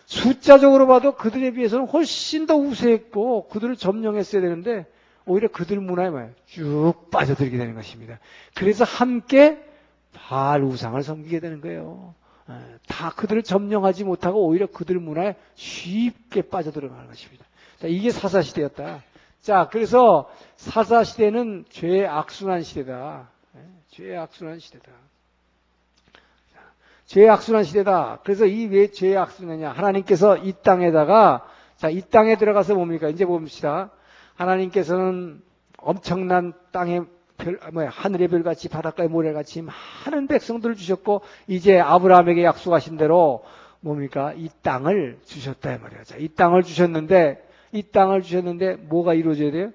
Speaker 2: 숫자적으로 봐도 그들에 비해서는 훨씬 더 우세했고 그들을 점령했어야 되는데 오히려 그들 문화에 쭉 빠져들게 되는 것입니다. 그래서 함께 바알 우상을 섬기게 되는 거예요. 예, 다 그들을 점령하지 못하고 오히려 그들 문화에 쉽게 빠져들어가는 것입니다. 자, 이게 사사시대였다. 자, 그래서 사사시대는 죄의 악순환 시대다. 예, 죄의 악순환 시대다. 죄의 악순환 시대다. 그래서 이 왜 죄의 악순환이냐? 하나님께서 이 땅에다가 자, 이 땅에 들어가서 뭡니까? 이제 봅시다. 하나님께서는 엄청난 땅에 별, 뭐야, 하늘의 별같이 바닷가의 모래같이 많은 백성들을 주셨고, 이제 아브라함에게 약속하신 대로 뭡니까? 이 땅을 주셨다, 이 말이야. 자, 이 땅을 주셨는데, 이 땅을 주셨는데, 뭐가 이루어져야 돼요?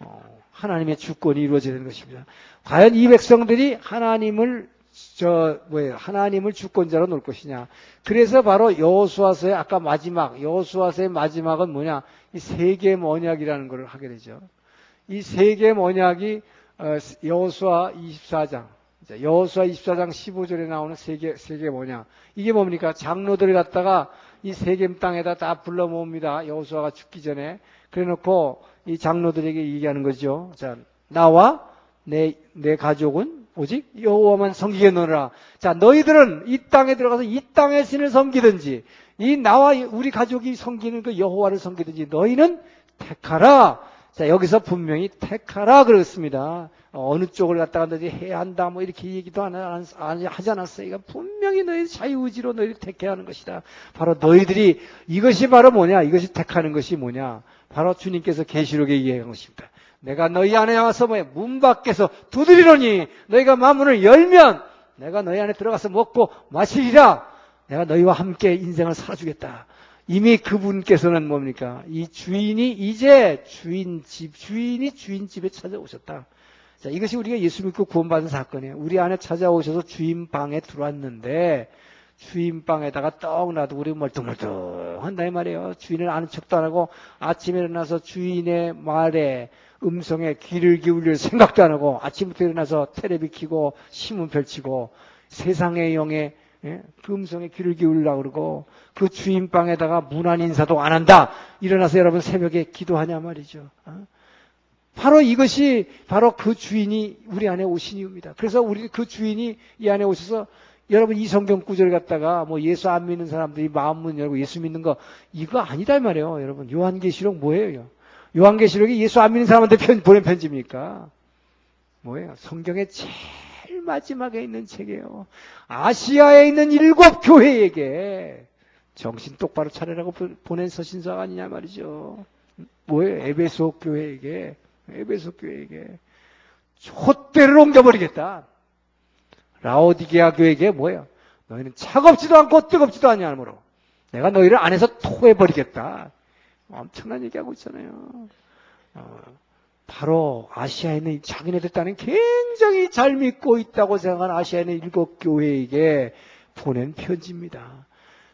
Speaker 2: 어, 하나님의 주권이 이루어져야 되는 것입니다. 과연 이 백성들이 하나님을 저 뭐예요 하나님을 주권자로 놓을 것이냐. 그래서 바로 여호수아서의 아까 마지막 여호수아서의 마지막은 뭐냐 이 세계 언약이라는 걸 하게 되죠. 이 세계 언약이 어, 여호수아 24장 여호수아 24장 15절에 나오는 세계 세계 언약 이게 뭡니까 장로들이 갔다가 이 세겜 땅에다 다 불러 모읍니다. 여호수아가 죽기 전에 그래놓고 이 장로들에게 얘기하는 거죠. 자 나와 내 내 가족은 오직 여호와만 섬기겠노라. 자, 너희들은 이 땅에 들어가서 이 땅의 신을 섬기든지 이 나와 우리 가족이 섬기는 그 여호와를 섬기든지 너희는 택하라. 자, 여기서 분명히 택하라 그랬습니다. 어느 쪽을 갖다가 너희 해야 한다 뭐 이렇게 얘기도 안, 안, 안 하지 않았어요. 분명히 너희 자유의지로 너희를 택해야 하는 것이다. 바로 너희들이 이것이 바로 뭐냐? 이것이 택하는 것이 뭐냐? 바로 주님께서 계시록에 얘기한 것입니다. 내가 너희 안에 와서 뭐야? 문 밖에서 두드리노니 너희가 마문을 열면 내가 너희 안에 들어가서 먹고 마시리라. 내가 너희와 함께 인생을 살아주겠다. 이미 그분께서는 뭡니까? 이 주인이 이제 주인 집, 주인이 주인 집에 찾아오셨다. 자, 이것이 우리가 예수 믿고 구원받은 사건이에요. 우리 안에 찾아오셔서 주인 방에 들어왔는데, 주인 방에다가 떡 놔도 우리 멀뚱멀뚱 한다 이 말이에요. 주인을 아는 척도 안 하고 아침에 일어나서 주인의 말에 음성에 귀를 기울일 생각도 안 하고 아침부터 일어나서 테레비 키고 신문 펼치고 세상의 영에 예? 그 음성에 귀를 기울이려고 그러고 그 주인 방에다가 문안 인사도 안 한다. 일어나서 여러분 새벽에 기도하냐 말이죠. 어? 바로 이것이 바로 그 주인이 우리 안에 오신 이유입니다. 그래서 우리 그 주인이 이 안에 오셔서 여러분 이 성경 구절 갖다가 뭐 예수 안 믿는 사람들이 마음 문 열고 예수 믿는 거 이거 아니다 말이에요. 여러분 요한계시록 뭐예요? 요한계시록이 예수 안 믿는 사람한테 편, 보낸 편지입니까? 뭐예요? 성경의 제일 마지막에 있는 책이에요. 아시아에 있는 일곱 교회에게 정신 똑바로 차리라고 보낸 서신서가 아니냐 말이죠. 뭐예요? 에베소 교회에게, 에베소 교회에게 촛대를 옮겨버리겠다. 라오디게아 교회에게 뭐예요? 너희는 차갑지도 않고 뜨겁지도 않냐므로 내가 너희를 안에서 토해버리겠다. 엄청난 얘기하고 있잖아요. 어, 바로 아시아에 있는 자기네들 딴은 굉장히 잘 믿고 있다고 생각하는 아시아에 있는 일곱 교회에게 보낸 편지입니다.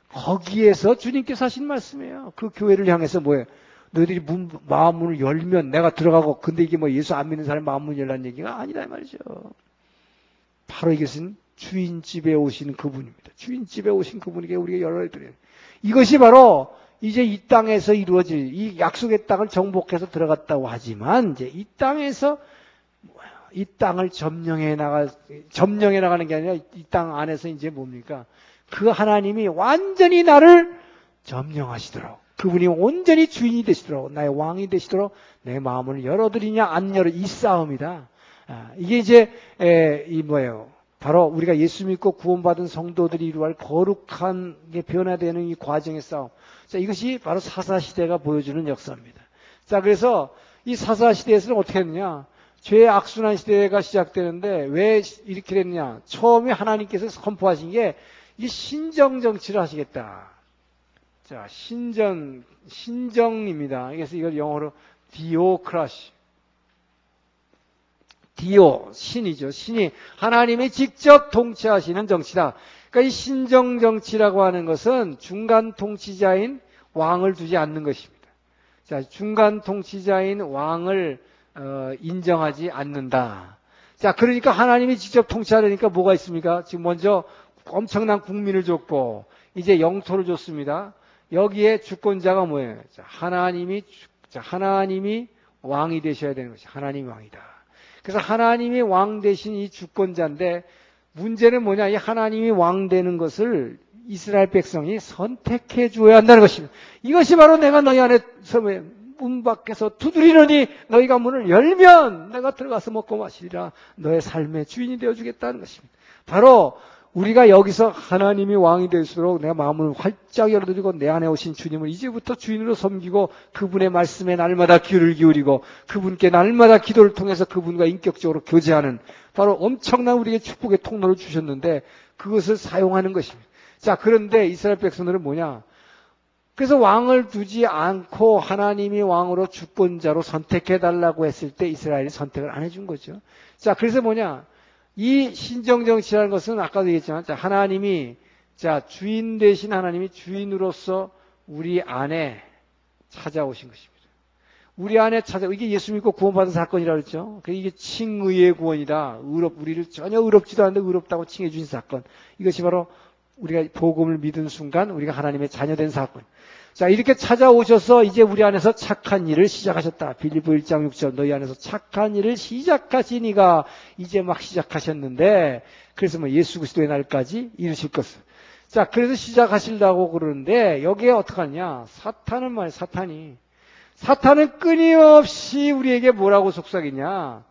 Speaker 2: 거기에서 주님께서 하신 말씀이에요. 그 교회를 향해서 뭐예요? 너희들이 문, 마음 문을 열면 내가 들어가고 근데 이게 뭐 예수 안 믿는 사람이 마음 문 열라는 얘기가 아니다 말이죠. 바로 이것은 주인집에 오신 그분입니다. 주인집에 오신 그분에게 우리가 열어야 드려요. 이것이 바로 이제 이 땅에서 이루어질 이 약속의 땅을 정복해서 들어갔다고 하지만 이제 이 땅에서 이 땅을 점령해 나가 점령해 나가는 게 아니라 이 땅 안에서 이제 뭡니까? 그 하나님이 완전히 나를 점령하시도록 그분이 온전히 주인이 되시도록 나의 왕이 되시도록 내 마음을 열어드리냐 안 열어 이 싸움이다. 아, 이게 이제 에, 이 뭐예요? 바로 우리가 예수 믿고 구원받은 성도들이 이루할 거룩한 게 변화되는 이 과정의 싸움. 자, 이것이 바로 사사시대가 보여주는 역사입니다. 자, 그래서 이 사사시대에서는 어떻게 했느냐? 죄의 악순환 시대가 시작되는데 왜 이렇게 됐느냐? 처음에 하나님께서 선포하신 게 이 신정 정치를 하시겠다. 자, 신정, 신정입니다. 그래서 이걸 영어로 디오크라시. 디오, 신이죠. 신이 하나님이 직접 통치하시는 정치다. 그러니까 이 신정 정치라고 하는 것은 중간 통치자인 왕을 두지 않는 것입니다. 자, 중간 통치자인 왕을 어, 인정하지 않는다. 자, 그러니까 하나님이 직접 통치하려니까 뭐가 있습니까? 지금 먼저 엄청난 국민을 줬고 이제 영토를 줬습니다. 여기에 주권자가 뭐예요? 자, 하나님이 자, 하나님이 왕이 되셔야 되는 것이 하나님이 왕이다. 그래서 하나님이 왕 대신 이 주권자인데 문제는 뭐냐? 이 하나님이 왕 되는 것을 이스라엘 백성이 선택해 주어야 한다는 것입니다. 이것이 바로 내가 너희 안에 문 밖에서 두드리느니 너희가 문을 열면 내가 들어가서 먹고 마시리라 너의 삶의 주인이 되어 주겠다는 것입니다. 바로 우리가 여기서 하나님이 왕이 될수록 내가 마음을 활짝 열어드리고 내 안에 오신 주님을 이제부터 주인으로 섬기고 그분의 말씀에 날마다 귀를 기울이고 그분께 날마다 기도를 통해서 그분과 인격적으로 교제하는 바로 엄청난 우리에게 축복의 통로를 주셨는데 그것을 사용하는 것입니다. 자, 그런데 이스라엘 백성들은 뭐냐? 그래서 왕을 두지 않고 하나님이 왕으로 주권자로 선택해 달라고 했을 때 이스라엘이 선택을 안 해준 거죠. 자, 그래서 뭐냐? 이 신정정치라는 것은 아까도 얘기했지만 자, 하나님이 자 주인 되신 하나님이 주인으로서 우리 안에 찾아오신 것입니다. 우리 안에 찾아 이게 예수 믿고 구원받은 사건이라 그랬죠. 그 이게 칭의의 구원이다. 의롭 우리를 전혀 의롭지도 않는데 의롭다고 칭해 주신 사건. 이것이 바로 우리가 복음을 믿은 순간 우리가 하나님의 자녀된 사건. 자, 이렇게 찾아오셔서 이제 우리 안에서 착한 일을 시작하셨다. 빌리브 1장 6절 너희 안에서 착한 일을 시작하시니가 이제 막 시작하셨는데 그래서 뭐 예수 그리스도의 날까지 이루실 것을. 자, 그래서 시작하신다고 그러는데 여기에 어떡하냐? 사탄은 말 사탄이 사탄은 끊임없이 우리에게 뭐라고 속삭이냐?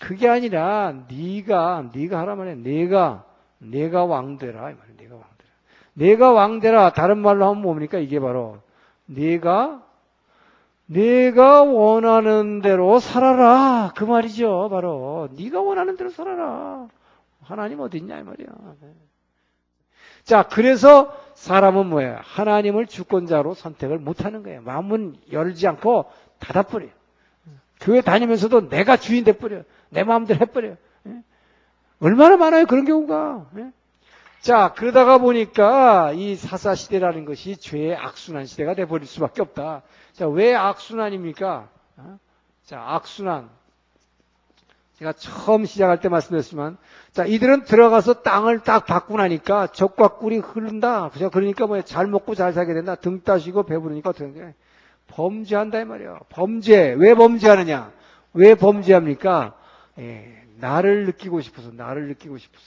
Speaker 2: 그게 아니라 네가 네가 하라 말이야. 내가 내가 왕되라 이 말이야. 내가 왕 내가 왕되라. 다른 말로 하면 뭡니까? 이게 바로 내가 내가 원하는 대로 살아라. 그 말이죠. 바로 네가 원하는 대로 살아라. 하나님 어디 있냐 이 말이야. 네. 자, 그래서 사람은 뭐예요? 하나님을 주권자로 선택을 못 하는 거예요. 마음은 열지 않고 닫아버려요. 교회 다니면서도 내가 주인 돼버려. 내 마음대로 해버려. 예? 얼마나 많아요, 그런 경우가. 예? 자, 그러다가 보니까 이 사사 시대라는 것이 죄의 악순환 시대가 돼버릴 수밖에 없다. 자, 왜 악순환입니까? 어? 자, 악순환. 제가 처음 시작할 때 말씀드렸지만, 자, 이들은 들어가서 땅을 딱 받고 나니까 적과 꿀이 흐른다. 그죠? 그러니까 뭐 잘 먹고 잘 살게 된다. 등 따시고 배부르니까 어떻게 돼? 범죄한다 이 말이에요. 범죄. 왜 범죄하느냐? 왜 범죄합니까? 예, 나를 느끼고 싶어서, 나를 느끼고 싶어서.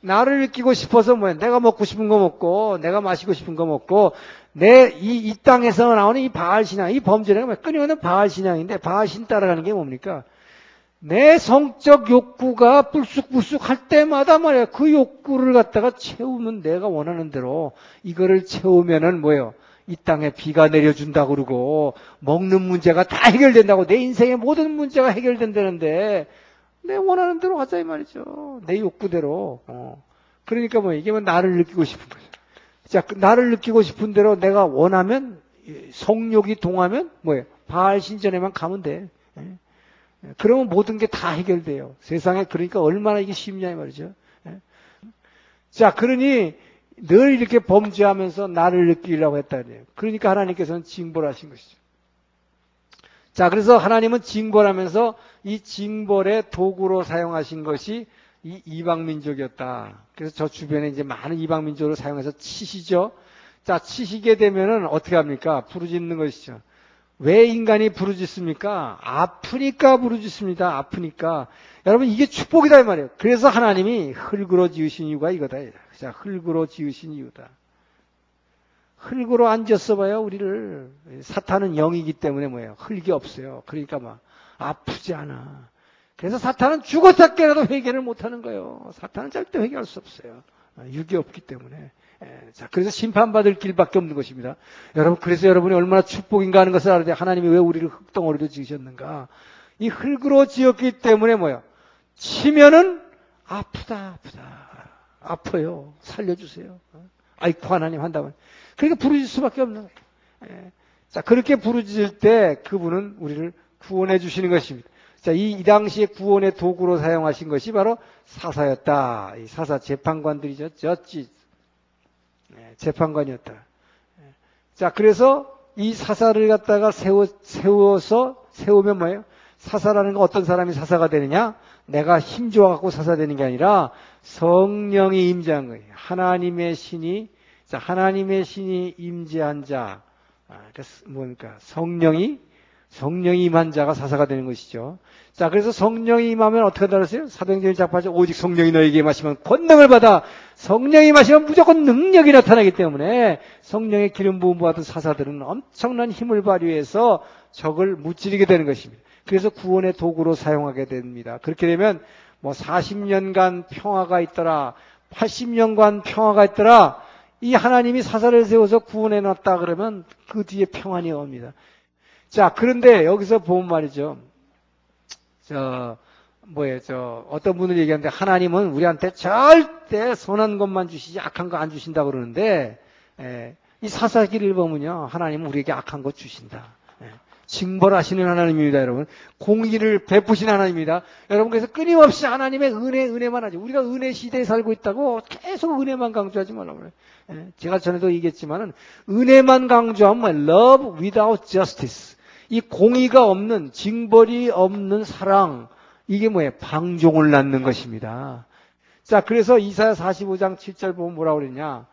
Speaker 2: 나를 느끼고 싶어서 뭐야? 내가 먹고 싶은 거 먹고, 내가 마시고 싶은 거 먹고, 내, 이, 이 땅에서 나오는 이 바알 신앙, 이 범죄라는 건 끊임없는 바알 신앙인데, 바알 신 따라가는 게 뭡니까? 내 성적 욕구가 불쑥불쑥 할 때마다 말이야. 그 욕구를 갖다가 채우면 내가 원하는 대로 이거를 채우면은 뭐예요? 이 땅에 비가 내려준다 그러고 먹는 문제가 다 해결된다고 내 인생의 모든 문제가 해결된다는데 내 원하는 대로 하자 이 말이죠. 내 욕구대로. 어. 그러니까 뭐 이게 뭐 나를 느끼고 싶은 거죠. 자, 그 나를 느끼고 싶은 대로 내가 원하면 성욕이 동하면 뭐예요? 바알 신전에만 가면 돼. 예? 예. 그러면 모든 게 다 해결돼요. 세상에 그러니까 얼마나 이게 쉽냐 이 말이죠. 예? 자, 그러니 늘 이렇게 범죄하면서 나를 느끼려고 했다 그래요. 그러니까 하나님께서는 징벌 하신 것이죠. 자, 그래서 하나님은 징벌하면서 이 징벌의 도구로 사용하신 것이 이 이방 민족이었다. 그래서 저 주변에 이제 많은 이방 민족을 사용해서 치시죠. 자, 치시게 되면은 어떻게 합니까? 부르짖는 것이죠. 왜 인간이 부르짖습니까? 아프니까 부르짖습니다. 아프니까. 여러분 이게 축복이다 이 말이에요. 그래서 하나님이 흙으로 지으신 이유가 이거다. 자, 흙으로 지으신 이유다. 흙으로 앉았어 봐요, 우리를. 사탄은 영이기 때문에 뭐예요? 흙이 없어요. 그러니까 막 아프지 않아. 그래서 사탄은 죽었다 깨라도 회개를 못 하는 거예요. 사탄은 절대 회개할 수 없어요. 육이 없기 때문에. 예, 자, 그래서 심판받을 길밖에 없는 것입니다. 여러분, 그래서 여러분이 얼마나 축복인가 하는 것을 알아야 돼. 하나님이 왜 우리를 흙덩어리로 지으셨는가. 이 흙으로 지었기 때문에 뭐야? 치면은 아프다, 아프다. 아파요. 살려주세요. 아이쿠, 하나님 한다면. 그러니까 부르짖을 수밖에 없는 거예요. 예. 자, 그렇게 부르짖을 때 그분은 우리를 구원해 주시는 것입니다. 자, 이, 이 당시에 구원의 도구로 사용하신 것이 바로 사사였다. 이 사사 재판관들이죠. 졌지. 예, 재판관이었다. 예. 자, 그래서 이 사사를 갖다가 세워, 세워서, 세우면 뭐예요? 사사라는 건 어떤 사람이 사사가 되느냐? 내가 힘 좋아갖고 사사되는 게 아니라 성령이 임재한 거예요. 하나님의 신이 자, 하나님의 신이 임재한 자, 아, 뭡니까? 성령이, 성령이 임한 자가 사사가 되는 것이죠. 자, 그래서 성령이 임하면 어떻게 달았어요? 사도행전 작파죠. 오직 성령이 너에게 마시면 권능을 받아 성령이 마시면 무조건 능력이 나타나기 때문에 성령의 기름 부음 받은 사사들은 엄청난 힘을 발휘해서 적을 무찌르게 되는 것입니다. 그래서 구원의 도구로 사용하게 됩니다. 그렇게 되면 뭐 40년간 평화가 있더라, 80년간 평화가 있더라, 이 하나님이 사사를 세워서 구원해 놨다 그러면 그 뒤에 평안이 옵니다. 자, 그런데 여기서 보면 말이죠. 저, 뭐예요, 저, 어떤 분을 얘기하는데 하나님은 우리한테 절대 선한 것만 주시지 악한 거 안 주신다 그러는데, 에, 이 사사기를 보면요. 하나님은 우리에게 악한 것 주신다. 에, 징벌하시는 하나님입니다, 여러분. 공의를 베푸신 하나님입니다. 여러분, 그래서 끊임없이 하나님의 은혜, 은혜만 하죠. 우리가 은혜 시대에 살고 있다고 계속 은혜만 강조하지 말라고 그래요. 예, 제가 전에도 얘기했지만은, 은혜만 강조하면 love without justice. 이 공의가 없는, 징벌이 없는 사랑. 이게 뭐예요? 방종을 낳는 것입니다. 자, 그래서 이사야 45장 7절 보면 뭐라고 그랬냐?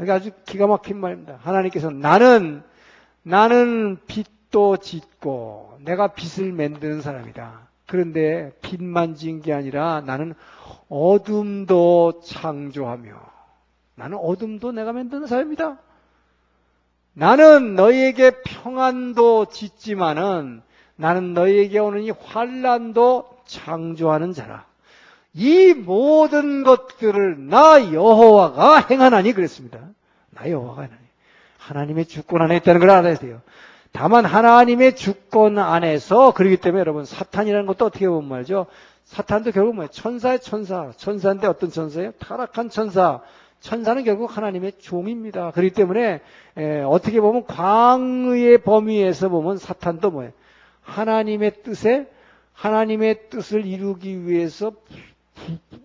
Speaker 2: 이게 아주 기가 막힌 말입니다. 하나님께서 나는, 나는 빚도 짓고, 내가 빚을 만드는 사람이다. 그런데 빚만 지은 게 아니라 나는 어둠도 창조하며, 나는 어둠도 내가 만드는 사람이다. 나는 너희에게 평안도 짓지만은 나는 너희에게 오는 이 환란도 창조하는 자라. 이 모든 것들을 나 여호와가 행하나니 그랬습니다. 나 여호와가 행하나니. 하나님의 주권 안에 있다는 걸 알아야 돼요. 다만 하나님의 주권 안에서 그렇기 때문에 여러분 사탄이라는 것도 어떻게 보면 말이죠. 사탄도 결국 뭐예요? 천사의 천사. 천사인데 어떤 천사예요? 타락한 천사. 천사는 결국 하나님의 종입니다. 그렇기 때문에 에, 어떻게 보면 광의의 범위에서 보면 사탄도 뭐예요? 하나님의 뜻에 하나님의 뜻을 이루기 위해서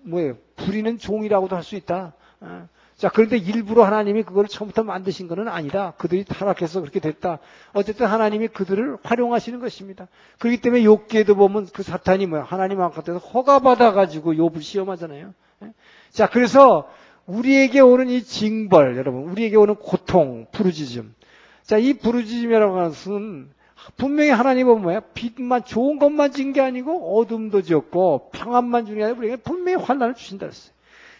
Speaker 2: 뭐예요? 부리는 종이라고도 할 수 있다. 어. 자, 그런데 일부러 하나님이 그걸 처음부터 만드신 것은 아니다. 그들이 타락해서 그렇게 됐다. 어쨌든 하나님이 그들을 활용하시는 것입니다. 그렇기 때문에 욥기에도 보면 그 사탄이 뭐야? 하나님 앞에서 허가받아가지고 욥을 시험하잖아요. 예? 자, 그래서 우리에게 오는 이 징벌, 여러분, 우리에게 오는 고통, 부르짖음. 자, 이 부르짖음이라고 하는 것은 분명히 하나님은 뭐야? 빛만 좋은 것만 진게 아니고 어둠도 지었고 평안만 주는 게 아니고 우리에게 분명히 환란을 주신다 그랬어요.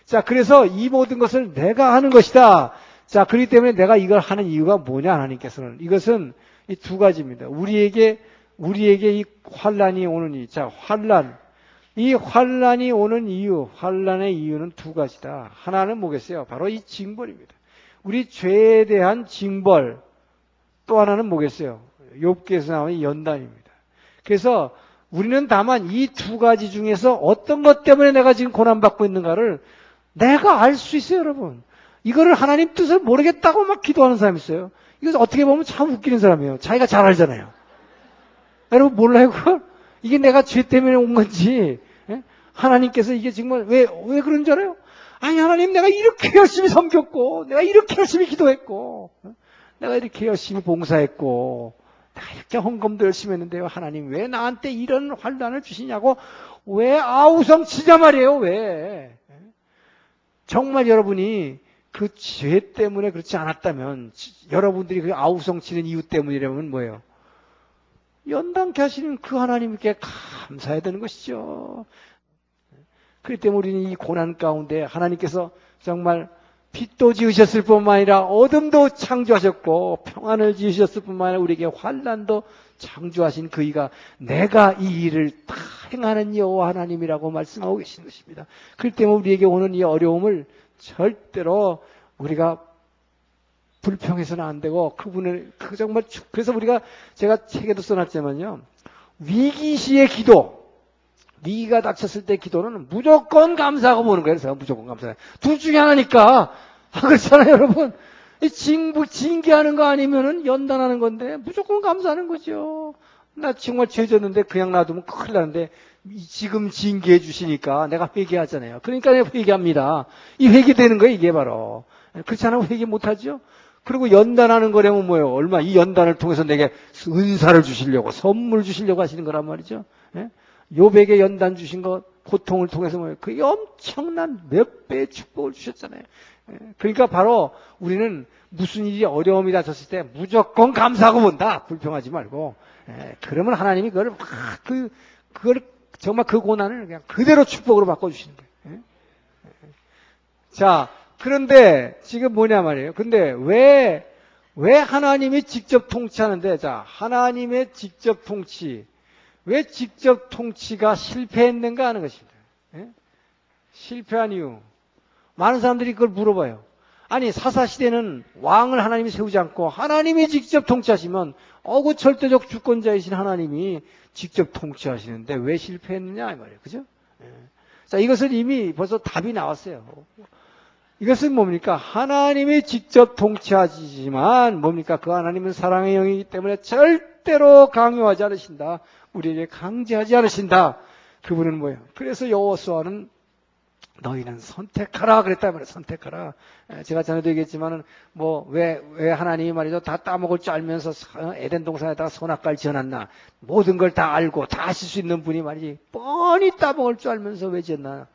Speaker 2: 자, 그래서 이 모든 것을 내가 하는 것이다. 자, 그렇기 때문에 내가 이걸 하는 이유가 뭐냐 하나님께서는 이것은 이 두 가지입니다. 우리에게 우리에게 이 환란이 오느니 자, 환란 이 환란이 오는 이유, 환란의 이유는 두 가지다. 하나는 뭐겠어요? 바로 이 징벌입니다. 우리 죄에 대한 징벌. 또 하나는 뭐겠어요? 욥기에서 나오는 연단입니다. 그래서 우리는 다만 이 두 가지 중에서 어떤 것 때문에 내가 지금 고난받고 있는가를 내가 알 수 있어요, 여러분. 이거를 하나님 뜻을 모르겠다고 막 기도하는 사람이 있어요. 이거 어떻게 보면 참 웃기는 사람이에요. 자기가 잘 알잖아요. 여러분 몰라요, 그걸? 이게 내가 죄 때문에 온 건지, 예? 하나님께서 이게 정말 왜, 왜 그런 줄 알아요? 아니, 하나님 내가 이렇게 열심히 섬겼고, 내가 이렇게 열심히 기도했고, 어? 내가 이렇게 열심히 봉사했고, 나 이렇게 헌금도 열심히 했는데요. 하나님 왜 나한테 이런 환란을 주시냐고 왜 아우성 치자 말이에요. 왜? 정말 여러분이 그 죄 때문에 그렇지 않았다면 여러분들이 그 아우성 치는 이유 때문이라면 뭐예요? 연단케 하시는 그 하나님께 감사해야 되는 것이죠. 그렇기 때문에 우리는 이 고난 가운데 하나님께서 정말 빛도 지으셨을 뿐만 아니라 어둠도 창조하셨고 평안을 지으셨을 뿐만 아니라 우리에게 환란도 창조하신 그이가 내가 이 일을 다 행하는 여호와 하나님이라고 말씀하고 계신 것입니다. 그렇기 때문에 우리에게 오는 이 어려움을 절대로 우리가 불평해서는 안 되고 그분을 그 정말 그래서 우리가 제가 책에도 써놨지만요 위기 시의 기도 위기가 닥쳤을 때 기도는 무조건 감사하고 보는 거예요. 그래서 무조건 감사해. 둘 중에 하나니까. 아, 그렇잖아요, 여러분. 징부, 징계하는 거 아니면은 연단하는 건데 무조건 감사하는 거죠. 나 정말 죄졌는데 그냥 놔두면 큰일 나는데 지금 징계해 주시니까 내가 회개하잖아요. 그러니까 내가 회개합니다. 이 회개되는 거예요, 이게 바로. 그렇지 않으면 회개 못하죠? 그리고 연단하는 거라면 뭐예요? 얼마, 이 연단을 통해서 내게 은사를 주시려고, 선물 주시려고 하시는 거란 말이죠. 예? 요백에 연단 주신 것, 고통을 통해서 뭐예요? 그 엄청난 몇 배의 축복을 주셨잖아요. 예, 그러니까 바로 우리는 무슨 일이 어려움이 닥쳤을 때 무조건 감사하고 본다. 불평하지 말고. 예, 그러면 하나님이 그걸 막 그, 그걸 정말 그 고난을 그냥 그대로 축복으로 바꿔주시는 거예요. 예? 자, 그런데 지금 뭐냐 말이에요. 근데 왜, 왜 하나님이 직접 통치하는데, 자, 하나님의 직접 통치. 왜 직접 통치가 실패했는가 하는 것입니다. 예? 실패한 이유. 많은 사람들이 그걸 물어봐요. 아니 사사시대는 왕을 하나님이 세우지 않고 하나님이 직접 통치하시면 어그 절대적 주권자이신 하나님이 직접 통치하시는데 왜 실패했느냐 이 말이에요. 그죠? 예. 자 이것은 이미 벌써 답이 나왔어요. 이것은 뭡니까? 하나님이 직접 통치하시지만 뭡니까? 그 하나님은 사랑의 영이기 때문에 절 절대로 강요하지 않으신다. 우리에게 강제하지 않으신다. 그분은 뭐예요? 그래서 여호수아는 너희는 선택하라 그랬다 말이에요. 선택하라. 제가 전에도 얘기했지만은 뭐왜왜 하나님이 말이죠 다 따먹을 줄 알면서 어, 에덴 동산에다가 선악과를 지어놨나 모든 걸 다 알고 다 하실 수 있는 분이 말이지 뻔히 따먹을 줄 알면서 왜 지었나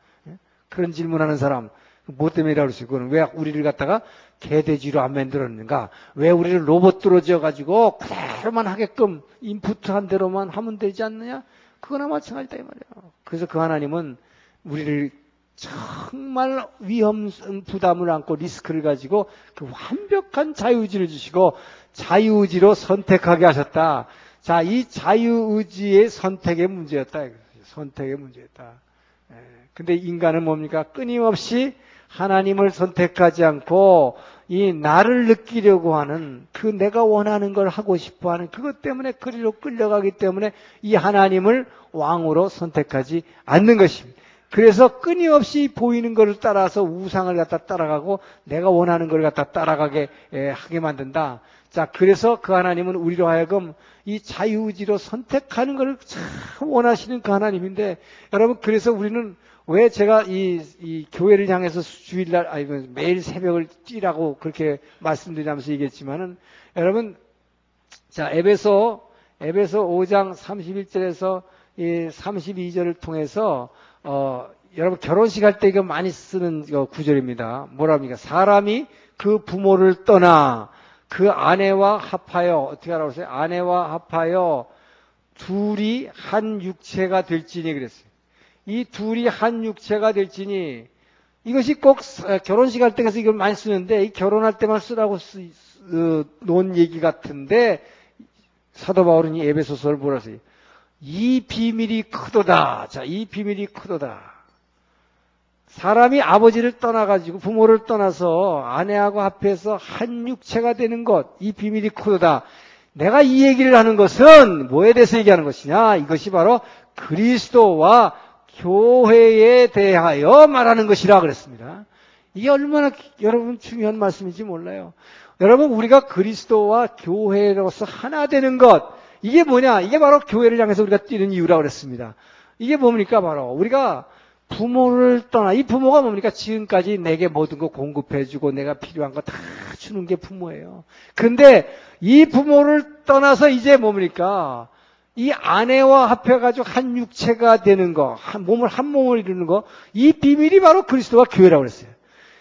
Speaker 2: 그런 질문하는 사람 뭐 때문이라고 그랬어요. 그거는 왜 우리를 갖다가 개돼지로 안 만들었는가? 왜 우리를 로봇으로 지어가지고 그대로만 하게끔 인풋한 대로만 하면 되지 않느냐? 그거나 마찬가지다 이 말이에요. 그래서 그 하나님은 우리를 정말 위험 부담을 안고 리스크를 가지고 그 완벽한 자유의지를 주시고 자유의지로 선택하게 하셨다. 자, 이 자유의지의 선택의 문제였다. 선택의 문제였다. 예. 근데 인간은 뭡니까? 끊임없이 하나님을 선택하지 않고 이 나를 느끼려고 하는 그 내가 원하는 걸 하고 싶어 하는 그것 때문에 그리로 끌려가기 때문에 이 하나님을 왕으로 선택하지 않는 것입니다. 그래서 끊임없이 보이는 것을 따라서 우상을 갖다 따라가고 내가 원하는 걸 갖다 따라가게 하게 만든다. 자, 그래서 그 하나님은 우리로 하여금 이 자유의지로 선택하는 것을 참 원하시는 그 하나님인데 여러분 그래서 우리는 왜 제가 이, 이 교회를 향해서 주일날 아니 매일 새벽을 뛰라고 그렇게 말씀드리면서 얘기했지만은 여러분 자 에베소 에베소 5장 31절에서 이 32절을 통해서 어, 여러분 결혼식 할 때 이거 많이 쓰는 구절입니다. 뭐랍니까? 사람이 그 부모를 떠나 그 아내와 합하여 어떻게 하라고 했어요? 아내와 합하여 둘이 한 육체가 될지니 그랬어요. 이 둘이 한 육체가 될지니 이것이 꼭 결혼식 할 때 가서 이걸 많이 쓰는데 결혼할 때만 쓰라고 쓰, 쓰, 놓은 얘기 같은데 사도 바울은 이 에베소서를 보라세요. 이 비밀이 크도다. 자, 이 비밀이 크도다. 사람이 아버지를 떠나가지고 부모를 떠나서 아내하고 합해서 한 육체가 되는 것, 이 비밀이 크도다. 내가 이 얘기를 하는 것은 뭐에 대해서 얘기하는 것이냐? 이것이 바로 그리스도와 교회에 대하여 말하는 것이라 그랬습니다. 이게 얼마나 여러분 중요한 말씀인지 몰라요. 여러분 우리가 그리스도와 교회로서 하나 되는 것, 이게 뭐냐? 이게 바로 교회를 향해서 우리가 뛰는 이유라고 그랬습니다. 이게 뭡니까? 바로 우리가 부모를 떠나 이 부모가 뭡니까? 지금까지 내게 모든 거 공급해주고 내가 필요한 거 다 주는 게 부모예요. 근데 이 부모를 떠나서 이제 뭡니까? 이 아내와 합해가지고 한 육체가 되는 거, 한 몸을 한 몸을 이루는 거, 이 비밀이 바로 그리스도와 교회라고 그랬어요.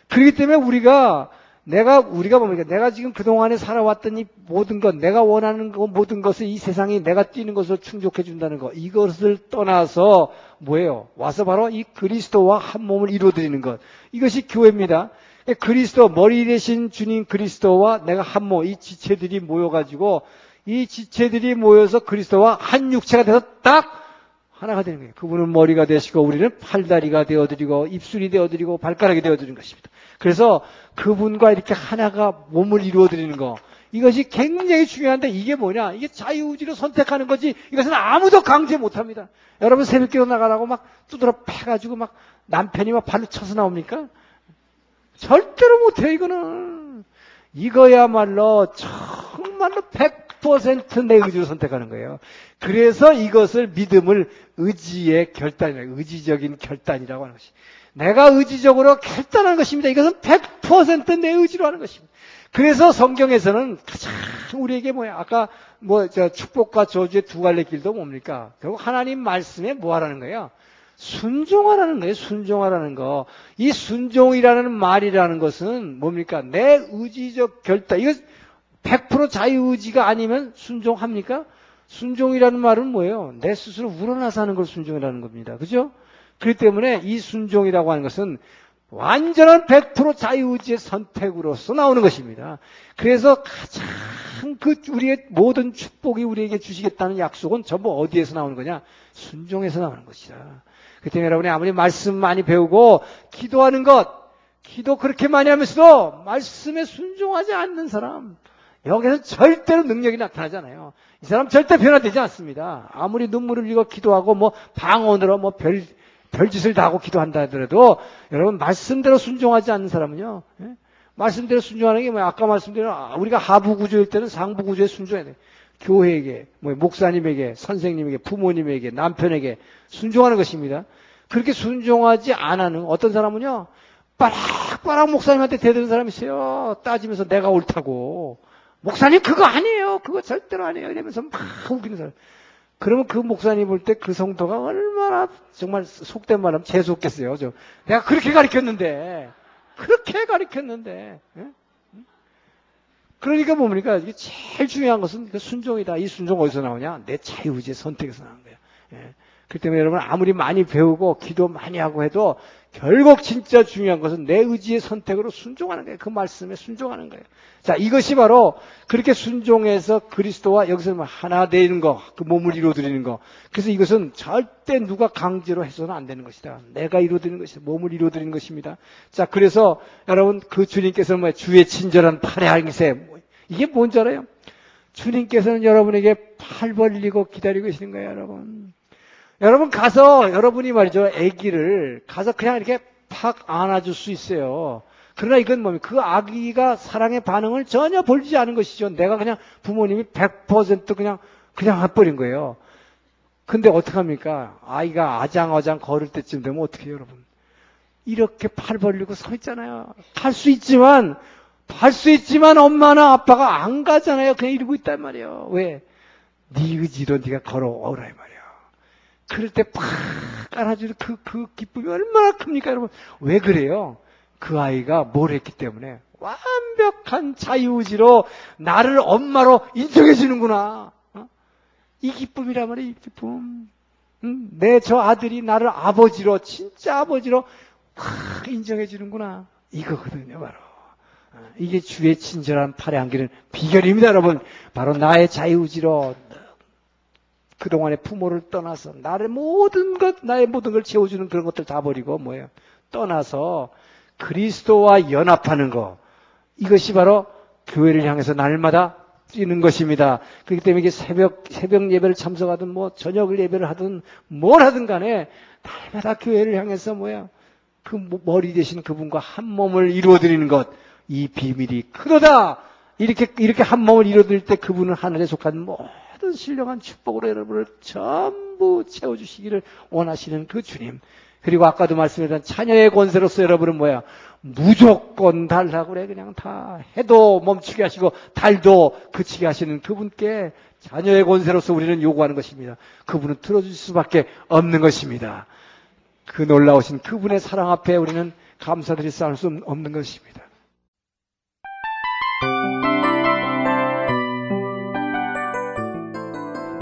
Speaker 2: 그렇기 때문에 우리가 내가 우리가 뭡니까? 내가 지금 그동안에 살아왔던 이 모든 것, 내가 원하는 것, 모든 것을 이 세상이 내가 뛰는 것으로 충족해 준다는 것. 이것을 떠나서 뭐예요? 와서 바로 이 그리스도와 한 몸을 이루어 드리는 것. 이것이 교회입니다. 그리스도 머리 대신 주님 그리스도와 내가 한 몸, 이 지체들이 모여 가지고 이 지체들이 모여서 그리스도와 한 육체가 돼서 딱 하나가 되는 거예요. 그분은 머리가 되시고 우리는 팔다리가 되어드리고 입술이 되어드리고 발가락이 되어드리는 것입니다. 그래서 그분과 이렇게 하나가 몸을 이루어드리는 거 이것이 굉장히 중요한데 이게 뭐냐? 이게 자유의지로 선택하는 거지. 이것은 아무도 강제 못합니다. 여러분 새벽기도 나가라고 막 두드러 패가지고 막 남편이 막 발로 쳐서 나옵니까? 절대로 못해요 이거는. 이거야말로 정말로 100% 내 의지로 선택하는 거예요. 그래서 이것을 믿음을 의지의 결단이라 의지적인 결단이라고 하는 것이. 내가 의지적으로 결단하는 것입니다. 이것은 100%내 의지로 하는 것입니다. 그래서 성경에서는 가장 우리에게 뭐야? 아까 뭐 저 축복과 저주의 두 갈래 길도 뭡니까? 결국 하나님 말씀에 뭐 하라는 거예요? 순종하라는 거예요. 순종하라는 거. 이 순종이라는 말이라는 것은 뭡니까? 내 의지적 결단. 이거 100% 자유의지가 아니면 순종합니까? 순종이라는 말은 뭐예요? 내 스스로 우러나서 하는 걸 순종이라는 겁니다. 그죠? 그렇기 때문에 이 순종이라고 하는 것은 완전한 100% 자유의지의 선택으로서 나오는 것입니다. 그래서 가장 그 우리의 모든 축복이 우리에게 주시겠다는 약속은 전부 어디에서 나오는 거냐? 순종에서 나오는 것이다. 그 때문에 여러분이 아무리 말씀 많이 배우고 기도하는 것, 기도 그렇게 많이 하면서도 말씀에 순종하지 않는 사람, 여기서 절대로 능력이 나타나잖아요. 이 사람 절대 변화되지 않습니다. 아무리 눈물을 흘리고 기도하고 뭐 방언으로 뭐 별 별짓을 다 하고 기도한다 하더라도 여러분 말씀대로 순종하지 않는 사람은요. 예? 말씀대로 순종하는 게 뭐야? 아까 말씀드린 우리가 하부 구조일 때는 상부 구조에 순종해야 돼. 교회에게, 뭐 목사님에게, 선생님에게, 부모님에게, 남편에게 순종하는 것입니다. 그렇게 순종하지 않는 어떤 사람은요, 빠락빠락 목사님한테 대드는 사람이 있어요. 따지면서 내가 옳다고. 목사님 그거 아니에요. 그거 절대로 아니에요. 이러면서 막 웃기는 사람. 그러면 그 목사님 볼 때 그 성도가 얼마나 정말 속된 말하면 재수없겠어요. 저. 내가 그렇게 가르쳤는데, 그렇게 가르쳤는데, 예? 그러니까 뭡니까? 이게 제일 중요한 것은 그 순종이다. 이 순종 어디서 나오냐? 내 자유의지의 선택에서 나오는 거예요. 예. 그 때문에 여러분 아무리 많이 배우고 기도 많이 하고 해도 결국 진짜 중요한 것은 내 의지의 선택으로 순종하는 거예요. 그 말씀에 순종하는 거예요. 자, 이것이 바로 그렇게 순종해서 그리스도와 여기서 뭐 하나 되는 거, 그 몸을 이루어드리는 거. 그래서 이것은 절대 누가 강제로 해서는 안 되는 것이다. 내가 이루어드리는 것이다. 몸을 이루어드리는 것입니다. 자, 그래서 여러분 그 주님께서는 뭐 주의 친절한 팔의 항세 뭐 이게 뭔지 알아요? 주님께서는 여러분에게 팔 벌리고 기다리고 계시는 거예요, 여러분. 여러분 가서 여러분이 말이죠 아기를 가서 그냥 이렇게 팍 안아줄 수 있어요. 그러나 이건 뭡니까? 그 아기가 사랑의 반응을 전혀 보이지 않은 것이죠. 내가 그냥 부모님이 100% 그냥 그냥 해버린 거예요. 근데 어떡합니까? 아이가 아장아장 걸을 때쯤 되면 어떻게 여러분? 이렇게 팔 벌리고 서 있잖아요. 할수 있지만, 할수 있지만 엄마나 아빠가 안 가잖아요. 그냥 이러고 있단 말이에요. 왜? 네 의지로 네가 걸어오라 이 말이에요. 그럴 때팍 깔아주는 그, 그 기쁨이 얼마나 큽니까, 여러분? 왜 그래요? 그 아이가 뭘 했기 때문에 완벽한 자유의지로 나를 엄마로 인정해 주는구나. 어? 이 기쁨이란 말이에요, 이 기쁨. 응? 내저 아들이 나를 아버지로, 진짜 아버지로 확 인정해 주는구나. 이거거든요, 바로. 어, 이게 주의 친절한 팔에 안기는 비결입니다, 여러분. 바로 나의 자유의지로 그동안의 부모를 떠나서 나의 모든 것, 나의 모든 걸 채워주는 그런 것들 다 버리고 뭐예요? 떠나서 그리스도와 연합하는 것. 이것이 바로 교회를 향해서 날마다 뛰는 것입니다. 그렇기 때문에 이게 새벽, 새벽 예배를 참석하든 뭐 저녁 예배를 하든 뭘 하든 간에 날마다 교회를 향해서 뭐야. 그 머리 대신 그분과 한 몸을 이루어드리는 것. 이 비밀이 크도다! 이렇게, 이렇게 한 몸을 이루어드릴 때 그분은 하늘에 속한 모든 신령한 축복으로 여러분을 전부 채워주시기를 원하시는 그 주님. 그리고 아까도 말씀드린 자녀의 권세로서 여러분은 뭐야? 무조건 달라고 그래. 그냥 다 해도 멈추게 하시고 달도 그치게 하시는 그분께 자녀의 권세로서 우리는 요구하는 것입니다. 그분은 들어주실 수밖에 없는 것입니다. 그 놀라우신 그분의 사랑 앞에 우리는 감사드릴 수 없는 것입니다.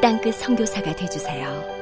Speaker 3: 땅끝 성교사가 되주세요